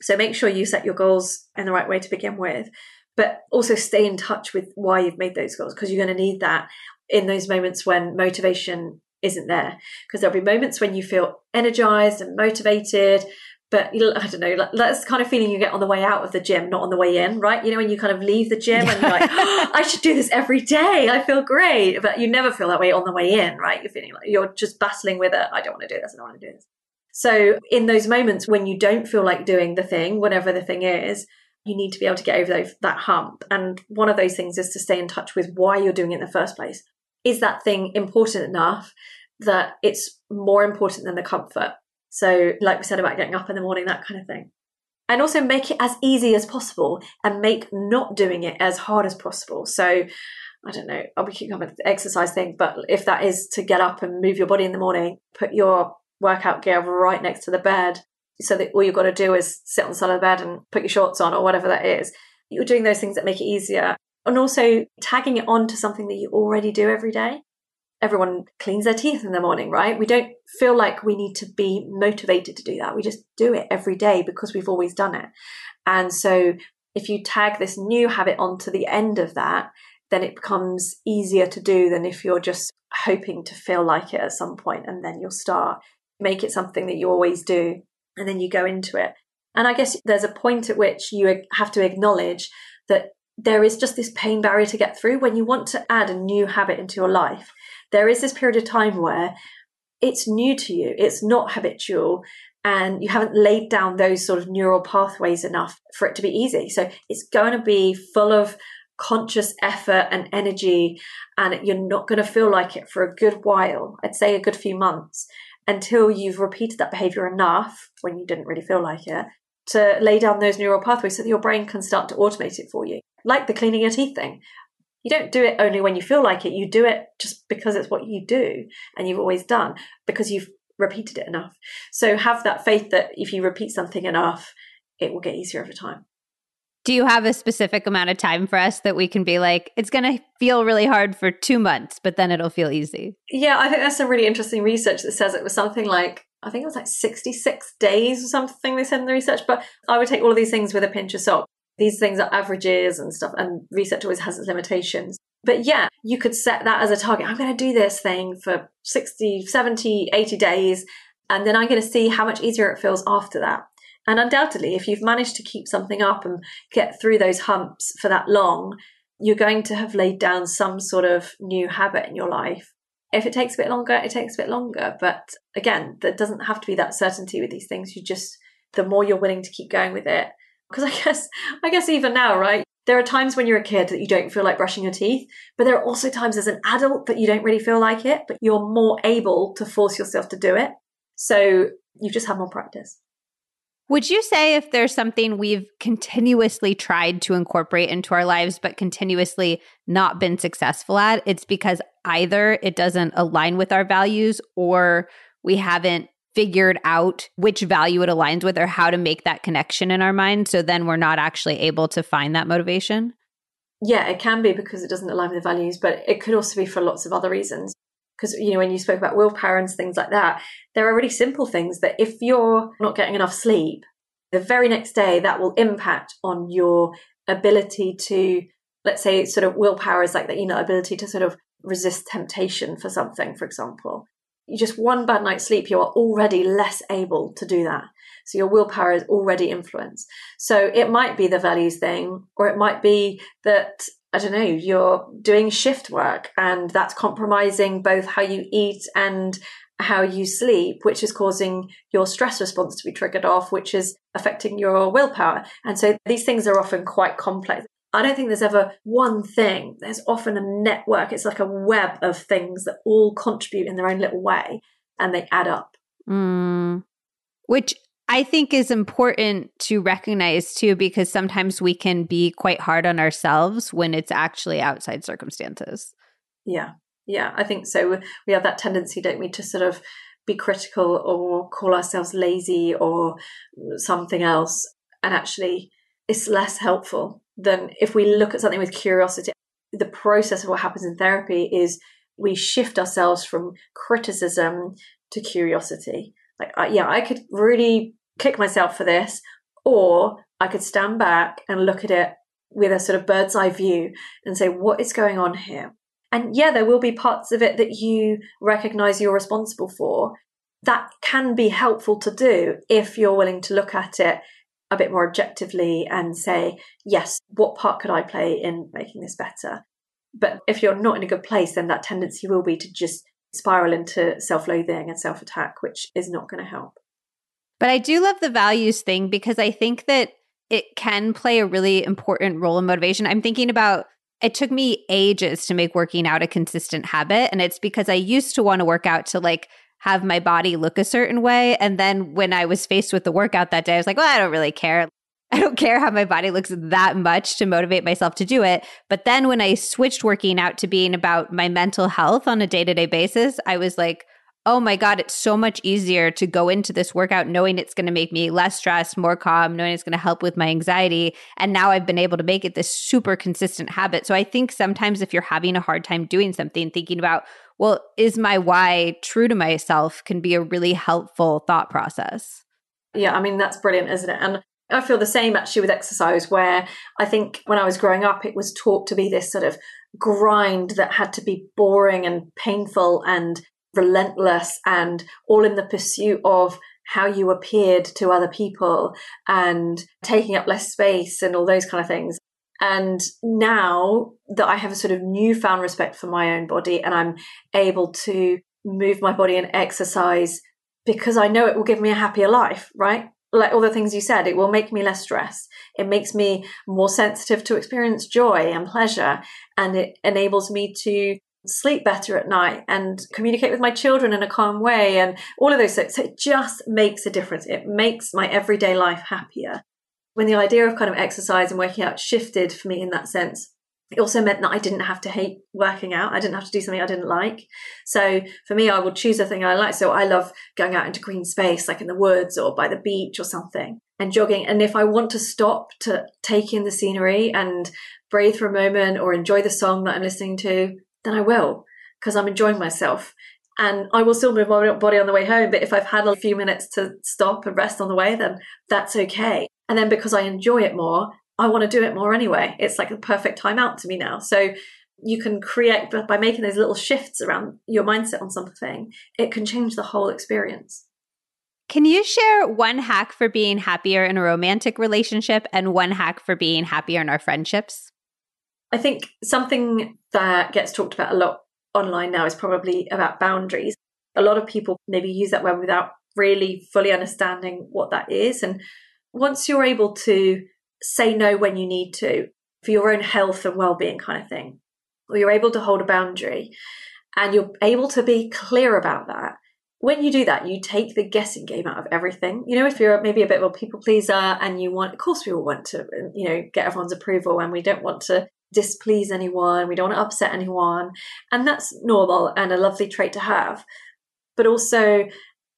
So make sure you set your goals in the right way to begin with, but also stay in touch with why you've made those goals because you're going to need that in those moments when motivation isn't there because there'll be moments when you feel energized and motivated but I don't know, that's the kind of feeling you get on the way out of the gym, not on the way in, right? You know, when you kind of leave the gym and you're like, oh, I should do this every day. I feel great. But you never feel that way on the way in, right? You're feeling like you're just battling with it. I don't want to do this. I don't want to do this. So in those moments when you don't feel like doing the thing, whatever the thing is, you need to be able to get over those, that hump. And one of those things is to stay in touch with why you're doing it in the first place. Is that thing important enough that it's more important than the comfort? So, like we said about getting up in the morning, that kind of thing. And also make it as easy as possible and make not doing it as hard as possible. So, I don't know, oh, we keep coming the exercise thing, but if that is to get up and move your body in the morning, put your workout gear right next to the bed. so that all you've got to do is sit on the side of the bed and put your shorts on or whatever that is. You're doing those things that make it easier. And also tagging it on to something that you already do every day. Everyone cleans their teeth in the morning, right? We don't feel like we need to be motivated to do that. We just do it every day because we've always done it. And so if you tag this new habit onto the end of that, then it becomes easier to do than if you're just hoping to feel like it at some point and then you'll start. Make it something that you always do and then you go into it. And I guess there's a point at which you have to acknowledge that there is just this pain barrier to get through when you want to add a new habit into your life. There is this period of time where it's new to you, it's not habitual, and you haven't laid down those sort of neural pathways enough for it to be easy. So it's going to be full of conscious effort and energy, and you're not going to feel like it for a good while. I'd say a good few months until you've repeated that behavior enough when you didn't really feel like it to lay down those neural pathways so that your brain can start to automate it for you. Like the cleaning your teeth thing. You don't do it only when you feel like it, you do it just because it's what you do and you've always done because you've repeated it enough. So have that faith that if you repeat something enough, it will get easier over time. Do you have a specific amount of time for us that we can be like, it's going to feel really hard for two months, but then it'll feel easy? Yeah, I think there's some really interesting research that says it was something like, I think it was like 66 days or something they said in the research, but I would take all of these things with a pinch of salt. These things are averages and stuff, and research always has its limitations. But yeah, you could set that as a target. I'm going to do this thing for 60, 70, 80 days, and then I'm going to see how much easier it feels after that. And undoubtedly, if you've managed to keep something up and get through those humps for that long, you're going to have laid down some sort of new habit in your life. If it takes a bit longer, it takes a bit longer. But again, there doesn't have to be that certainty with these things. You just, the more you're willing to keep going with it. Because I guess, I guess even now, right? There are times when you're a kid that you don't feel like brushing your teeth, but there are also times as an adult that you don't really feel like it, but you're more able to force yourself to do it. So you just have more practice. Would you say if there's something we've continuously tried to incorporate into our lives, but continuously not been successful at, it's because either it doesn't align with our values or we haven't figured out which value it aligns with or how to make that connection in our mind. So then we're not actually able to find that motivation? Yeah, it can be because it doesn't align with the values, but it could also be for lots of other reasons because you know when you spoke about willpower and things like that there are really simple things that if you're not getting enough sleep the very next day that will impact on your ability to let's say sort of willpower is like that you know ability to sort of resist temptation for something for example you just one bad night's sleep you are already less able to do that so your willpower is already influenced so it might be the values thing or it might be that I don't know, you're doing shift work and that's compromising both how you eat and how you sleep, which is causing your stress response to be triggered off, which is affecting your willpower. And so these things are often quite complex. I don't think there's ever one thing. There's often a network. It's like a web of things that all contribute in their own little way and they add up. Mm. Which I think is important to recognize too, because sometimes we can be quite hard on ourselves when it's actually outside circumstances. Yeah. Yeah, I think so. We have that tendency, don't we, to sort of be critical or call ourselves lazy or something else. And actually, it's less helpful than if we look at something with curiosity. The process of what happens in therapy is we shift ourselves from criticism to curiosity. Like, yeah, I could really kick myself for this, or I could stand back and look at it with a sort of bird's eye view and say, what is going on here? And yeah, there will be parts of it that you recognize you're responsible for. That can be helpful to do if you're willing to look at it a bit more objectively and say, yes, what part could I play in making this better? But if you're not in a good place, then that tendency will be to just spiral into self loathing and self attack, which is not going to help. But I do love the values thing because I think that it can play a really important role in motivation. I'm thinking about it took me ages to make working out a consistent habit. And it's because I used to want to work out to like have my body look a certain way. And then when I was faced with the workout that day, I was like, well, I don't really care. I don't care how my body looks that much to motivate myself to do it. But then when I switched working out to being about my mental health on a day to day basis, I was like, oh my God, it's so much easier to go into this workout knowing it's going to make me less stressed, more calm, knowing it's going to help with my anxiety. And now I've been able to make it this super consistent habit. So I think sometimes if you're having a hard time doing something, thinking about, well, is my why true to myself can be a really helpful thought process. Yeah, I mean, that's brilliant, isn't it? And I feel the same actually with exercise, where I think when I was growing up, it was taught to be this sort of grind that had to be boring and painful and relentless and all in the pursuit of how you appeared to other people and taking up less space and all those kind of things. And now that I have a sort of newfound respect for my own body and I'm able to move my body and exercise because I know it will give me a happier life, right? Like all the things you said, it will make me less stressed. It makes me more sensitive to experience joy and pleasure. And it enables me to sleep better at night and communicate with my children in a calm way and all of those things. So it just makes a difference. It makes my everyday life happier. When the idea of kind of exercise and working out shifted for me in that sense, it also meant that I didn't have to hate working out. I didn't have to do something I didn't like. So for me, I would choose a thing I like. So I love going out into green space, like in the woods or by the beach or something and jogging. And if I want to stop to take in the scenery and breathe for a moment or enjoy the song that I'm listening to, then I will because I'm enjoying myself. And I will still move my body on the way home. But if I've had a few minutes to stop and rest on the way, then that's okay. And then because I enjoy it more, I want to do it more anyway. It's like a perfect time out to me now. So you can create, by making those little shifts around your mindset on something, it can change the whole experience. Can you share one hack for being happier in a romantic relationship and one hack for being happier in our friendships? I think something that gets talked about a lot online now is probably about boundaries. A lot of people maybe use that word without really fully understanding what that is. And once you're able to say no when you need to for your own health and well-being kind of thing, or you're able to hold a boundary and you're able to be clear about that, when you do that, you take the guessing game out of everything. You know, if you're maybe a bit of a people pleaser and you want, of course, we all want to, you know, get everyone's approval and we don't want to displease anyone, we don't want to upset anyone. And that's normal and a lovely trait to have. But also,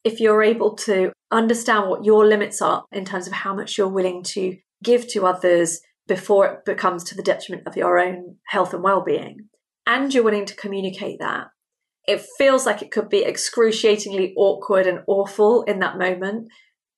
if you're able to understand what your limits are in terms of how much you're willing to give to others before it becomes to the detriment of your own health and well-being, and you're willing to communicate that, it feels like it could be excruciatingly awkward and awful in that moment.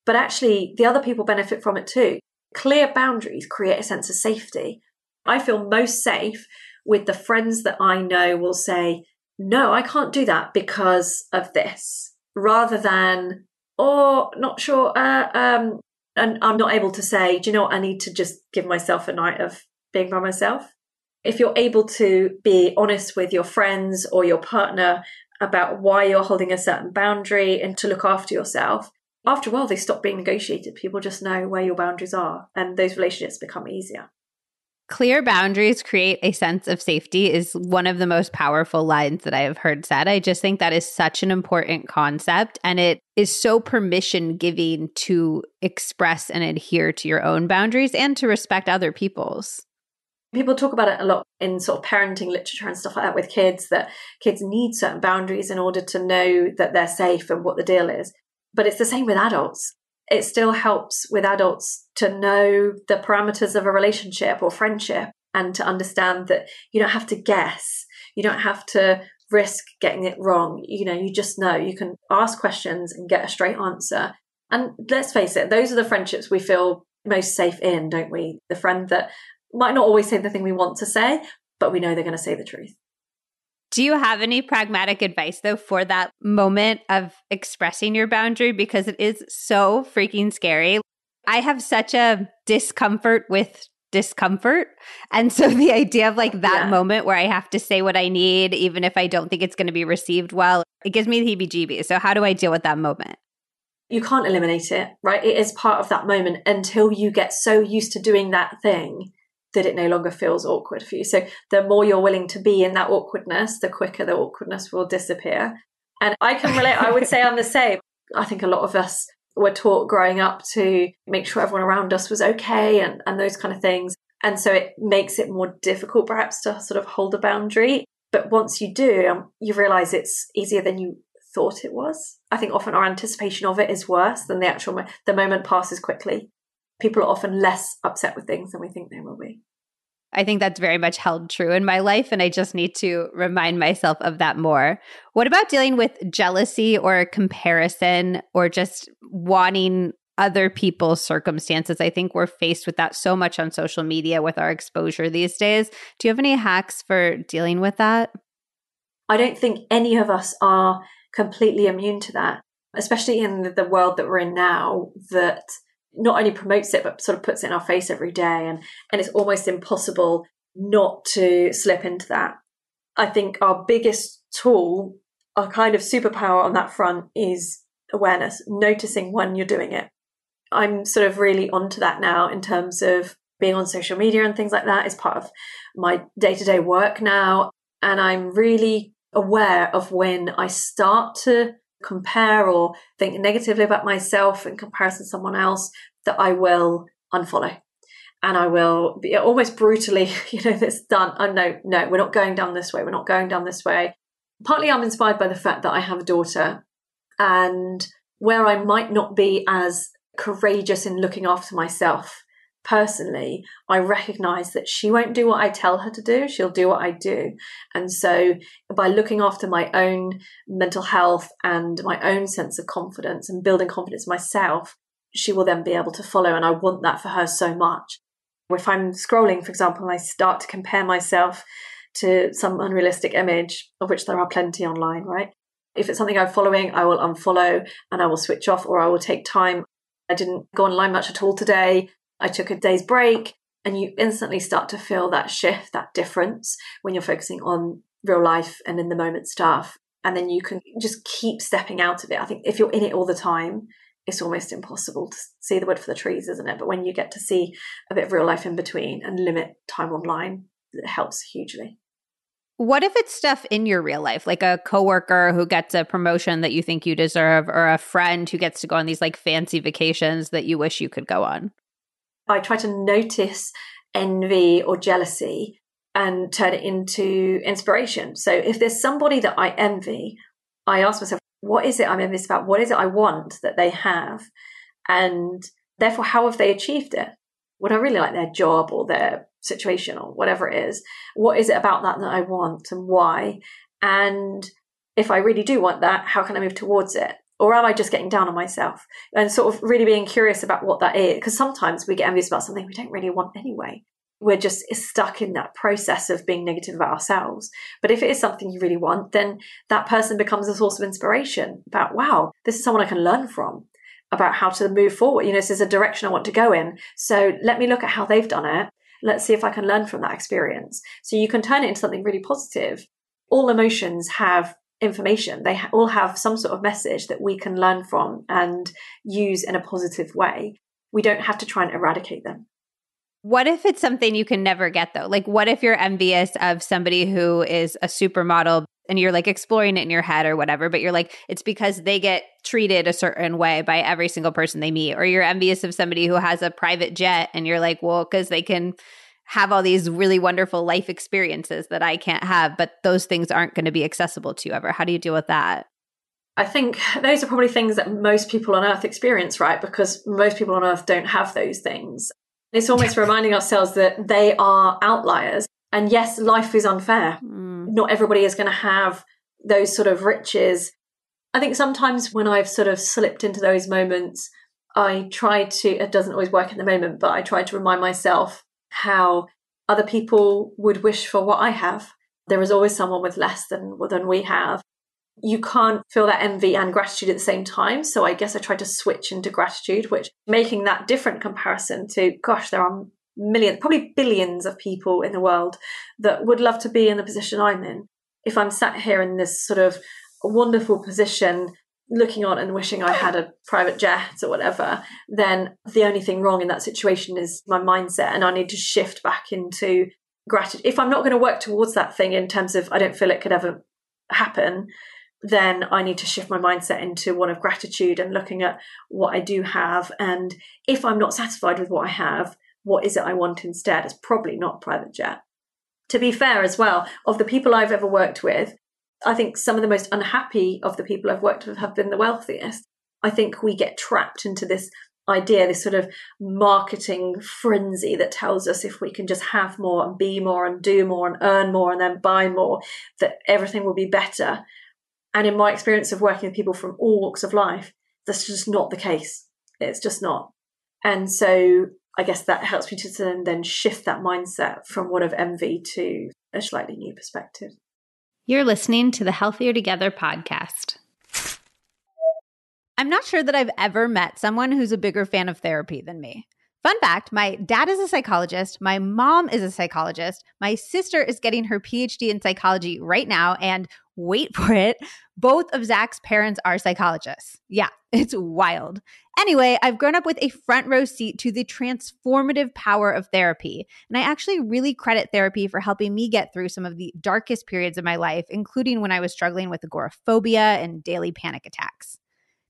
But actually, the other people benefit from it too. Clear boundaries create a sense of safety I feel most safe with the friends that I know will say, no, I can't do that because of this, rather than, oh, not sure, uh, um, and I'm not able to say, do you know what, I need to just give myself a night of being by myself. If you're able to be honest with your friends or your partner about why you're holding a certain boundary and to look after yourself, after a while they stop being negotiated. People just know where your boundaries are and those relationships become easier. Clear boundaries create a sense of safety is one of the most powerful lines that I have heard said. I just think that is such an important concept and it is so permission giving to express and adhere to your own boundaries and to respect other people's. People talk about it a lot in sort of parenting literature and stuff like that with kids that kids need certain boundaries in order to know that they're safe and what the deal is. But it's the same with adults it still helps with adults to know the parameters of a relationship or friendship and to understand that you don't have to guess. You don't have to risk getting it wrong. You know, you just know you can ask questions and get a straight answer. And let's face it, those are the friendships we feel most safe in, don't we? The friend that might not always say the thing we want to say, but we know they're going to say the truth. Do you have any pragmatic advice though for that moment of expressing your boundary? Because it is so freaking scary. I have such a discomfort with discomfort. And so the idea of like that yeah. moment where I have to say what I need, even if I don't think it's going to be received well, it gives me the heebie jeebies. So, how do I deal with that moment? You can't eliminate it, right? It is part of that moment until you get so used to doing that thing that it no longer feels awkward for you. So the more you're willing to be in that awkwardness, the quicker the awkwardness will disappear. And I can relate, I would say I'm the same. I think a lot of us were taught growing up to make sure everyone around us was okay and, and those kind of things. And so it makes it more difficult perhaps to sort of hold a boundary. But once you do, um, you realize it's easier than you thought it was. I think often our anticipation of it is worse than the actual mo- the moment passes quickly. People are often less upset with things than we think they will be. I think that's very much held true in my life. And I just need to remind myself of that more. What about dealing with jealousy or comparison or just wanting other people's circumstances? I think we're faced with that so much on social media with our exposure these days. Do you have any hacks for dealing with that? I don't think any of us are completely immune to that, especially in the world that we're in now that not only promotes it but sort of puts it in our face every day. And and it's almost impossible not to slip into that. I think our biggest tool our kind of superpower on that front is awareness noticing when you're doing it. I'm sort of really onto that now in terms of being on social media and things like that is part of my day-to-day work now. And i'm really aware of when i start to compare or think negatively about myself in comparison to someone else that I will unfollow. And I will be almost brutally, you know, this done. Oh, no, no, we're not going down this way. We're not going down this way. Partly I'm inspired by the fact that I have a daughter and where I might not be as courageous in looking after myself personally, I recognize that she won't do what I tell her to do. She'll do what I do. And so by looking after my own mental health and my own sense of confidence and building confidence myself, she will then be able to follow. And I want that for her so much. If I'm scrolling, for example, and I start to compare myself to some unrealistic image, of which there are plenty online, right? If it's something I'm following, I will unfollow and I will switch off or I will take time. I didn't go online much at all today. I took a day's break. And you instantly start to feel that shift, that difference when you're focusing on real life and in the moment stuff. And then you can just keep stepping out of it. I think if you're in it all the time, it's almost impossible to see the wood for the trees, isn't it? But when you get to see a bit of real life in between and limit time online, it helps hugely. What if it's stuff in your real life, like a coworker who gets a promotion that you think you deserve, or a friend who gets to go on these like fancy vacations that you wish you could go on? I try to notice envy or jealousy and turn it into inspiration. So if there's somebody that I envy, I ask myself, what is it I'm envious about? What is it I want that they have? And therefore, how have they achieved it? Would I really like their job or their situation or whatever it is? What is it about that that I want and why? And if I really do want that, how can I move towards it? Or am I just getting down on myself? And sort of really being curious about what that is. Because sometimes we get envious about something we don't really want anyway. We're just stuck in that process of being negative about ourselves. But if it is something you really want, then that person becomes a source of inspiration about, wow, this is someone I can learn from about how to move forward. You know, this is a direction I want to go in. So let me look at how they've done it. Let's see if I can learn from that experience. So you can turn it into something really positive. All emotions have information. They all have some sort of message that we can learn from and use in a positive way. We don't have to try and eradicate them. What if it's something you can never get though? Like, what if you're envious of somebody who is a supermodel and you're like exploring it in your head or whatever, but you're like, it's because they get treated a certain way by every single person they meet, or you're envious of somebody who has a private jet and you're like, well, because they can have all these really wonderful life experiences that I can't have, but those things aren't going to be accessible to you ever. How do you deal with that? I think those are probably things that most people on earth experience, right? Because most people on earth don't have those things. It's almost reminding ourselves that they are outliers. And yes, life is unfair. Mm. Not everybody is going to have those sort of riches. I think sometimes when I've sort of slipped into those moments, I try to, it doesn't always work at the moment, but I try to remind myself how other people would wish for what I have. There is always someone with less than than we have. You can't feel that envy and gratitude at the same time. So I guess I tried to switch into gratitude, which making that different comparison to, gosh, there are millions, probably billions of people in the world that would love to be in the position I'm in. If I'm sat here in this sort of wonderful position looking on and wishing I had a private jet or whatever, then the only thing wrong in that situation is my mindset. And I need to shift back into gratitude. If I'm not going to work towards that thing in terms of I don't feel it could ever happen, then I need to shift my mindset into one of gratitude and looking at what I do have. And if I'm not satisfied with what I have, what is it I want instead? It's probably not private jet. To be fair as well, of the people I've ever worked with, I think some of the most unhappy of the people I've worked with have been the wealthiest. I think we get trapped into this idea, this sort of marketing frenzy that tells us if we can just have more and be more and do more and earn more and then buy more, that everything will be better. And in my experience of working with people from all walks of life, that's just not the case. It's just not. And so I guess that helps me to then shift that mindset from one of envy to a slightly new perspective. You're listening to the Healthier Together podcast. I'm not sure that I've ever met someone who's a bigger fan of therapy than me. Fun fact my dad is a psychologist, my mom is a psychologist, my sister is getting her PhD in psychology right now, and wait for it, both of Zach's parents are psychologists. Yeah, it's wild. Anyway, I've grown up with a front row seat to the transformative power of therapy. And I actually really credit therapy for helping me get through some of the darkest periods of my life, including when I was struggling with agoraphobia and daily panic attacks.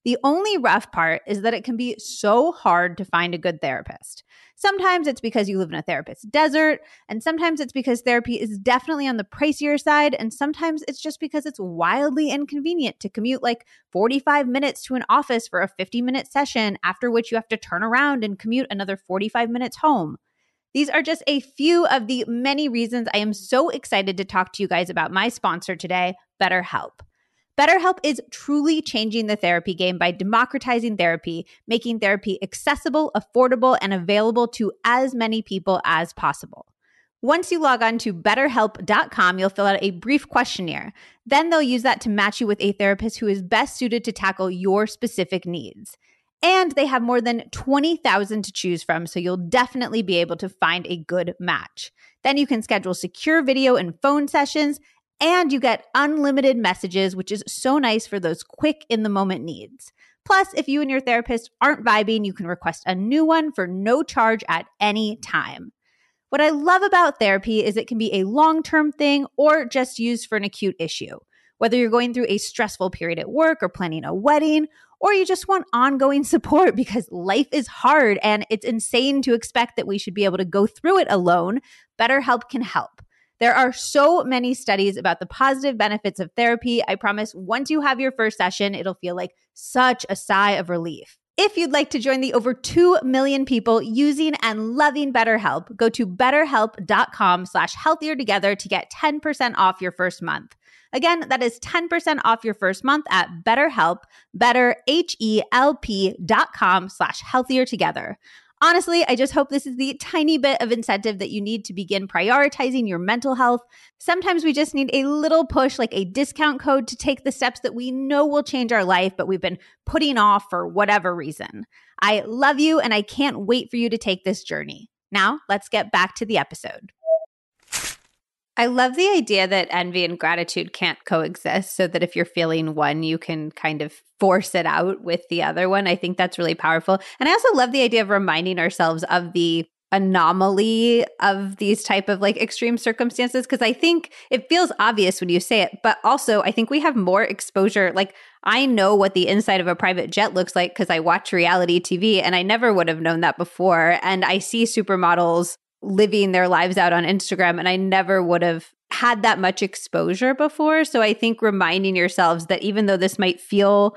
The only rough part is that it can be so hard to find a good therapist. Sometimes it's because you live in a therapist's desert, and sometimes it's because therapy is definitely on the pricier side, and sometimes it's just because it's wildly inconvenient to commute like 45 minutes to an office for a 50 minute session, after which you have to turn around and commute another 45 minutes home. These are just a few of the many reasons I am so excited to talk to you guys about my sponsor today, BetterHelp. BetterHelp is truly changing the therapy game by democratizing therapy, making therapy accessible, affordable, and available to as many people as possible. Once you log on to betterhelp.com, you'll fill out a brief questionnaire. Then they'll use that to match you with a therapist who is best suited to tackle your specific needs. And they have more than 20,000 to choose from, so you'll definitely be able to find a good match. Then you can schedule secure video and phone sessions and you get unlimited messages, which is so nice for those quick in the moment needs. Plus, if you and your therapist aren't vibing, you can request a new one for no charge at any time. What I love about therapy is it can be a long term thing or just used for an acute issue. Whether you're going through a stressful period at work or planning a wedding, or you just want ongoing support because life is hard and it's insane to expect that we should be able to go through it alone, BetterHelp can help. There are so many studies about the positive benefits of therapy. I promise once you have your first session, it'll feel like such a sigh of relief. If you'd like to join the over 2 million people using and loving BetterHelp, go to betterhelp.com slash healthier together to get 10% off your first month. Again, that is 10% off your first month at BetterHelp, better, H-E-L-P dot com slash healthier together. Honestly, I just hope this is the tiny bit of incentive that you need to begin prioritizing your mental health. Sometimes we just need a little push, like a discount code, to take the steps that we know will change our life, but we've been putting off for whatever reason. I love you, and I can't wait for you to take this journey. Now, let's get back to the episode. I love the idea that envy and gratitude can't coexist so that if you're feeling one, you can kind of force it out with the other one. I think that's really powerful. And I also love the idea of reminding ourselves of the anomaly of these type of like extreme circumstances because I think it feels obvious when you say it, but also I think we have more exposure like I know what the inside of a private jet looks like because I watch reality TV and I never would have known that before and I see supermodels living their lives out on Instagram. And I never would have had that much exposure before. So I think reminding yourselves that even though this might feel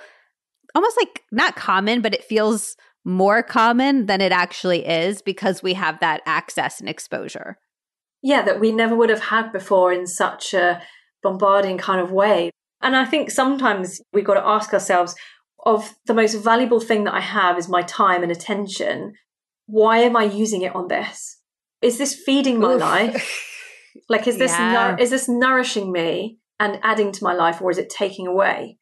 almost like not common, but it feels more common than it actually is because we have that access and exposure. Yeah, that we never would have had before in such a bombarding kind of way. And I think sometimes we've got to ask ourselves of the most valuable thing that I have is my time and attention. Why am I using it on this? Is this feeding my Oof. life? Like, is this yeah. is this nourishing me and adding to my life, or is it taking away?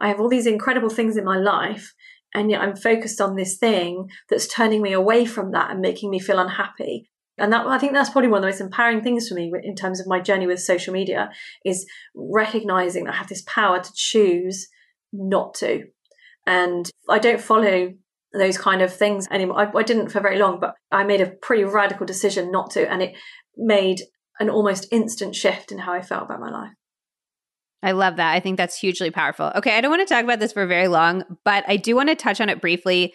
I have all these incredible things in my life, and yet I'm focused on this thing that's turning me away from that and making me feel unhappy. And that I think that's probably one of the most empowering things for me in terms of my journey with social media is recognizing that I have this power to choose not to. And I don't follow those kind of things anymore. I, I didn't for very long, but I made a pretty radical decision not to, and it made an almost instant shift in how I felt about my life. I love that. I think that's hugely powerful. Okay, I don't want to talk about this for very long, but I do want to touch on it briefly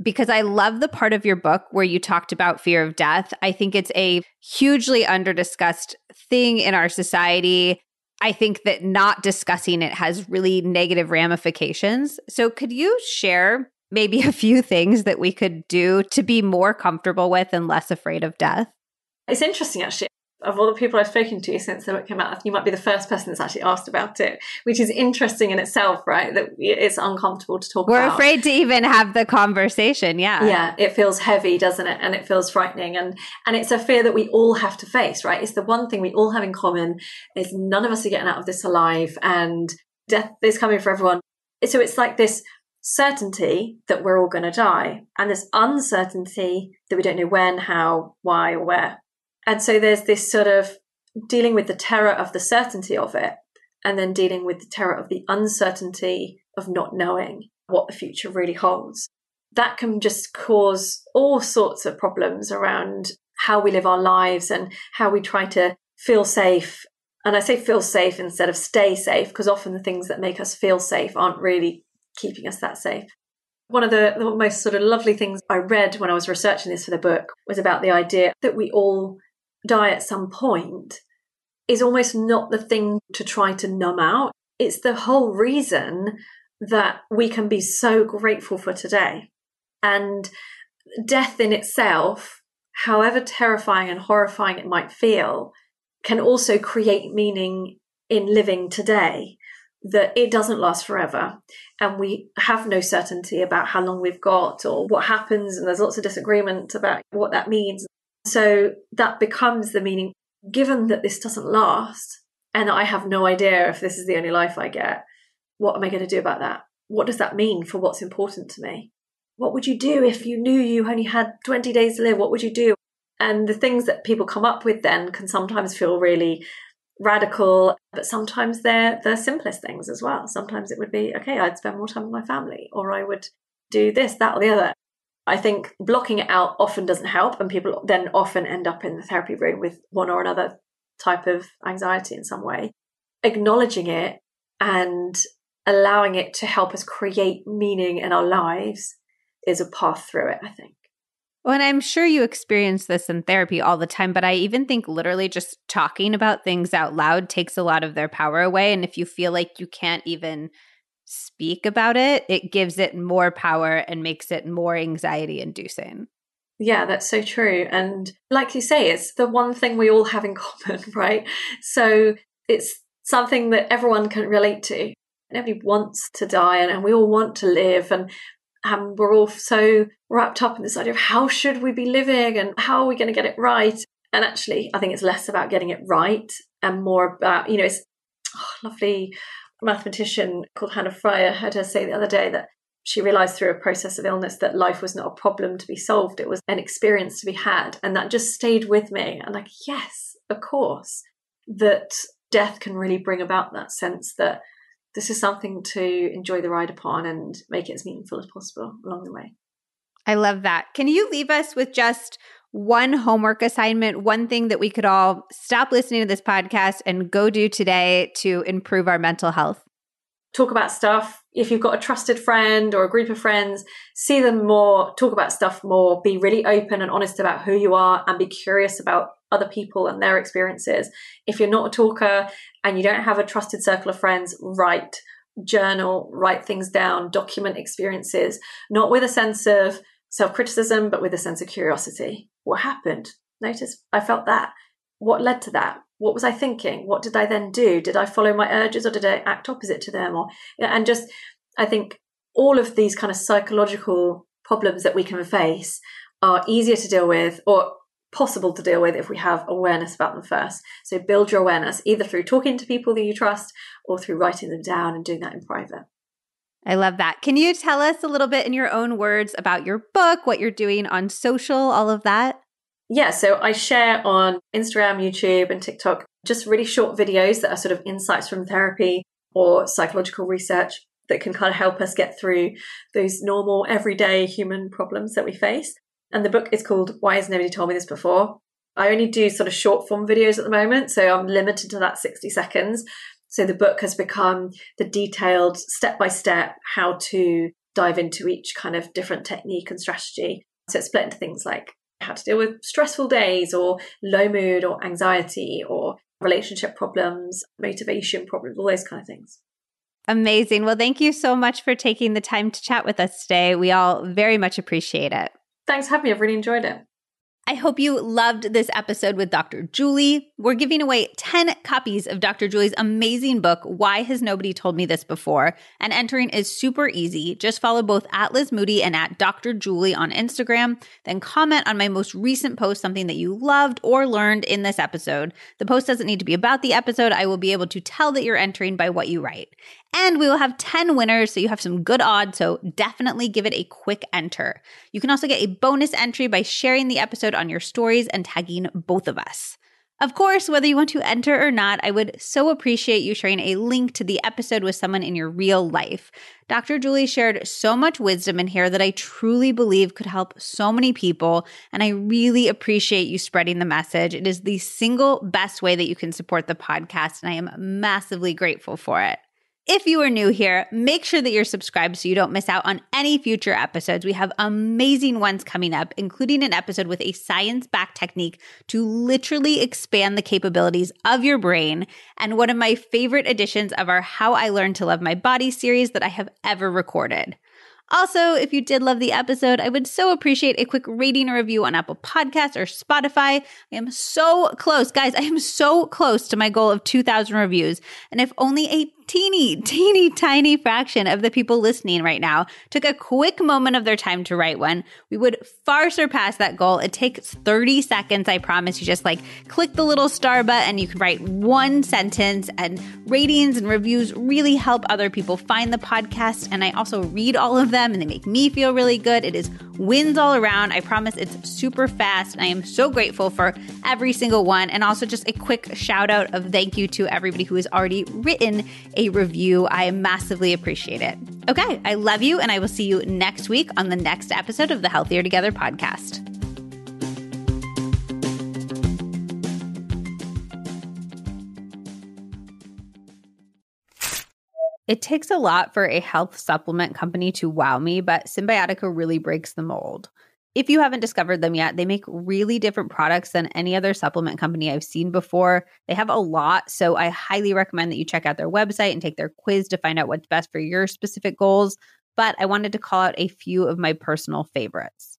because I love the part of your book where you talked about fear of death. I think it's a hugely underdiscussed thing in our society. I think that not discussing it has really negative ramifications. So, could you share maybe a few things that we could do to be more comfortable with and less afraid of death? It's interesting, actually of all the people I've spoken to since the book came out, you might be the first person that's actually asked about it, which is interesting in itself, right? That it's uncomfortable to talk about. We're about. afraid to even have the conversation. Yeah. Yeah. It feels heavy, doesn't it? And it feels frightening. And, and it's a fear that we all have to face, right? It's the one thing we all have in common is none of us are getting out of this alive and death is coming for everyone. So it's like this certainty that we're all going to die and this uncertainty that we don't know when, how, why, or where. And so there's this sort of dealing with the terror of the certainty of it, and then dealing with the terror of the uncertainty of not knowing what the future really holds. That can just cause all sorts of problems around how we live our lives and how we try to feel safe. And I say feel safe instead of stay safe, because often the things that make us feel safe aren't really keeping us that safe. One of the, the most sort of lovely things I read when I was researching this for the book was about the idea that we all die at some point is almost not the thing to try to numb out. It's the whole reason that we can be so grateful for today. And death in itself, however terrifying and horrifying it might feel, can also create meaning in living today that it doesn't last forever and we have no certainty about how long we've got or what happens and there's lots of disagreement about what that means so that becomes the meaning, given that this doesn't last, and I have no idea if this is the only life I get, what am I going to do about that? What does that mean for what's important to me? What would you do if you knew you only had 20 days to live? What would you do? And the things that people come up with then can sometimes feel really radical, but sometimes they're the simplest things as well. Sometimes it would be, okay, I'd spend more time with my family, or I would do this, that, or the other. I think blocking it out often doesn't help, and people then often end up in the therapy room with one or another type of anxiety in some way. Acknowledging it and allowing it to help us create meaning in our lives is a path through it, I think. Well, and I'm sure you experience this in therapy all the time, but I even think literally just talking about things out loud takes a lot of their power away. And if you feel like you can't even speak about it, it gives it more power and makes it more anxiety inducing. Yeah, that's so true. And like you say, it's the one thing we all have in common, right? So it's something that everyone can relate to. Nobody wants to die and, and we all want to live and um, we're all so wrapped up in this idea of how should we be living and how are we going to get it right? And actually, I think it's less about getting it right and more about, you know, it's oh, lovely mathematician called Hannah Fry had her say the other day that she realized through a process of illness that life was not a problem to be solved, it was an experience to be had. And that just stayed with me. And like, yes, of course, that death can really bring about that sense that this is something to enjoy the ride upon and make it as meaningful as possible along the way. I love that. Can you leave us with just one homework assignment, one thing that we could all stop listening to this podcast and go do today to improve our mental health? Talk about stuff. If you've got a trusted friend or a group of friends, see them more, talk about stuff more, be really open and honest about who you are and be curious about other people and their experiences. If you're not a talker and you don't have a trusted circle of friends, write, journal, write things down, document experiences, not with a sense of self criticism, but with a sense of curiosity. What happened? Notice I felt that. What led to that? What was I thinking? What did I then do? Did I follow my urges or did I act opposite to them? Or and just I think all of these kind of psychological problems that we can face are easier to deal with or possible to deal with if we have awareness about them first. So build your awareness either through talking to people that you trust or through writing them down and doing that in private. I love that. Can you tell us a little bit in your own words about your book, what you're doing on social, all of that? Yeah, so I share on Instagram, YouTube, and TikTok just really short videos that are sort of insights from therapy or psychological research that can kind of help us get through those normal, everyday human problems that we face. And the book is called Why Has Nobody Told Me This Before? I only do sort of short form videos at the moment, so I'm limited to that 60 seconds. So the book has become the detailed step by step how to dive into each kind of different technique and strategy. So it's split into things like how to deal with stressful days or low mood or anxiety or relationship problems, motivation problems, all those kind of things. Amazing. Well, thank you so much for taking the time to chat with us today. We all very much appreciate it. Thanks for having me. I've really enjoyed it. I hope you loved this episode with Dr. Julie. We're giving away 10 copies of Dr. Julie's amazing book, Why Has Nobody Told Me This Before? And entering is super easy. Just follow both at Liz Moody and at Dr. Julie on Instagram. Then comment on my most recent post something that you loved or learned in this episode. The post doesn't need to be about the episode. I will be able to tell that you're entering by what you write. And we will have 10 winners, so you have some good odds. So definitely give it a quick enter. You can also get a bonus entry by sharing the episode on your stories and tagging both of us. Of course, whether you want to enter or not, I would so appreciate you sharing a link to the episode with someone in your real life. Dr. Julie shared so much wisdom in here that I truly believe could help so many people, and I really appreciate you spreading the message. It is the single best way that you can support the podcast, and I am massively grateful for it. If you are new here, make sure that you're subscribed so you don't miss out on any future episodes. We have amazing ones coming up, including an episode with a science backed technique to literally expand the capabilities of your brain, and one of my favorite editions of our How I Learned to Love My Body series that I have ever recorded. Also, if you did love the episode, I would so appreciate a quick rating or review on Apple Podcasts or Spotify. I am so close, guys. I am so close to my goal of 2,000 reviews. And if only a teeny, teeny, tiny fraction of the people listening right now took a quick moment of their time to write one, we would far surpass that goal. It takes 30 seconds, I promise. You just like click the little star button you can write one sentence, and ratings and reviews really help other people find the podcast. And I also read all of them and they make me feel really good. It is wins all around. I promise it's super fast. And I am so grateful for every single one. And also just a quick shout out of thank you to everybody who has already written a review. I massively appreciate it. Okay, I love you, and I will see you next week on the next episode of the Healthier Together podcast. It takes a lot for a health supplement company to wow me, but Cymbiotika really breaks the mold. If you haven't discovered them yet, they make really different products than any other supplement company I've seen before. They have a lot, so I highly recommend that you check out their website and take their quiz to find out what's best for your specific goals. But I wanted to call out a few of my personal favorites.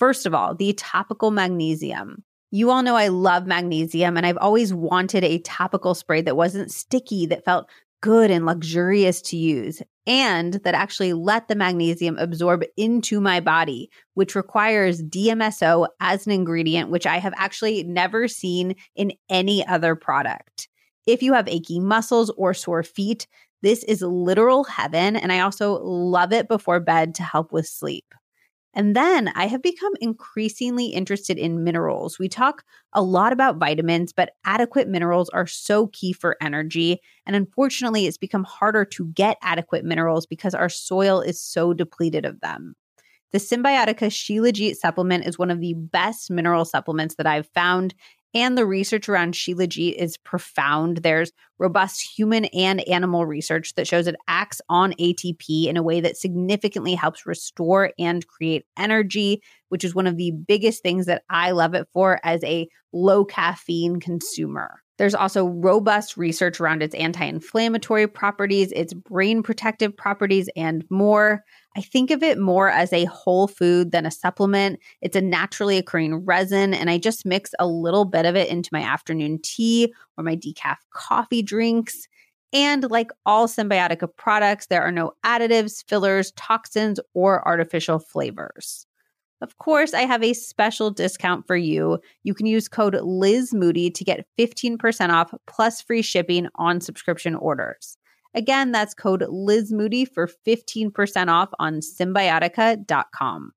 First of all, the topical magnesium. You all know I love magnesium, and I've always wanted a topical spray that wasn't sticky, that felt good and luxurious to use and that actually let the magnesium absorb into my body, which requires DMSO as an ingredient, which I have actually never seen in any other product. If you have achy muscles or sore feet, this is literal heaven. And I also love it before bed to help with sleep. And then I have become increasingly interested in minerals. We talk a lot about vitamins, but adequate minerals are so key for energy. And unfortunately, it's become harder to get adequate minerals because our soil is so depleted of them. The Cymbiotika Shilajit supplement is one of the best mineral supplements that I've found. And the research around Shilajit is profound. There's robust human and animal research that shows it acts on ATP in a way that significantly helps restore and create energy, which is one of the biggest things that I love it for as a low caffeine consumer. There's also robust research around its anti inflammatory properties, its brain protective properties, and more. I think of it more as a whole food than a supplement. It's a naturally occurring resin, and I just mix a little bit of it into my afternoon tea or my decaf coffee drinks. And like all Cymbiotika products, there are no additives, fillers, toxins, or artificial flavors. Of course, I have a special discount for you. You can use code Liz Moody to get 15% off plus free shipping on subscription orders. Again, that's code Liz Moody for 15% off on cymbiotika.com.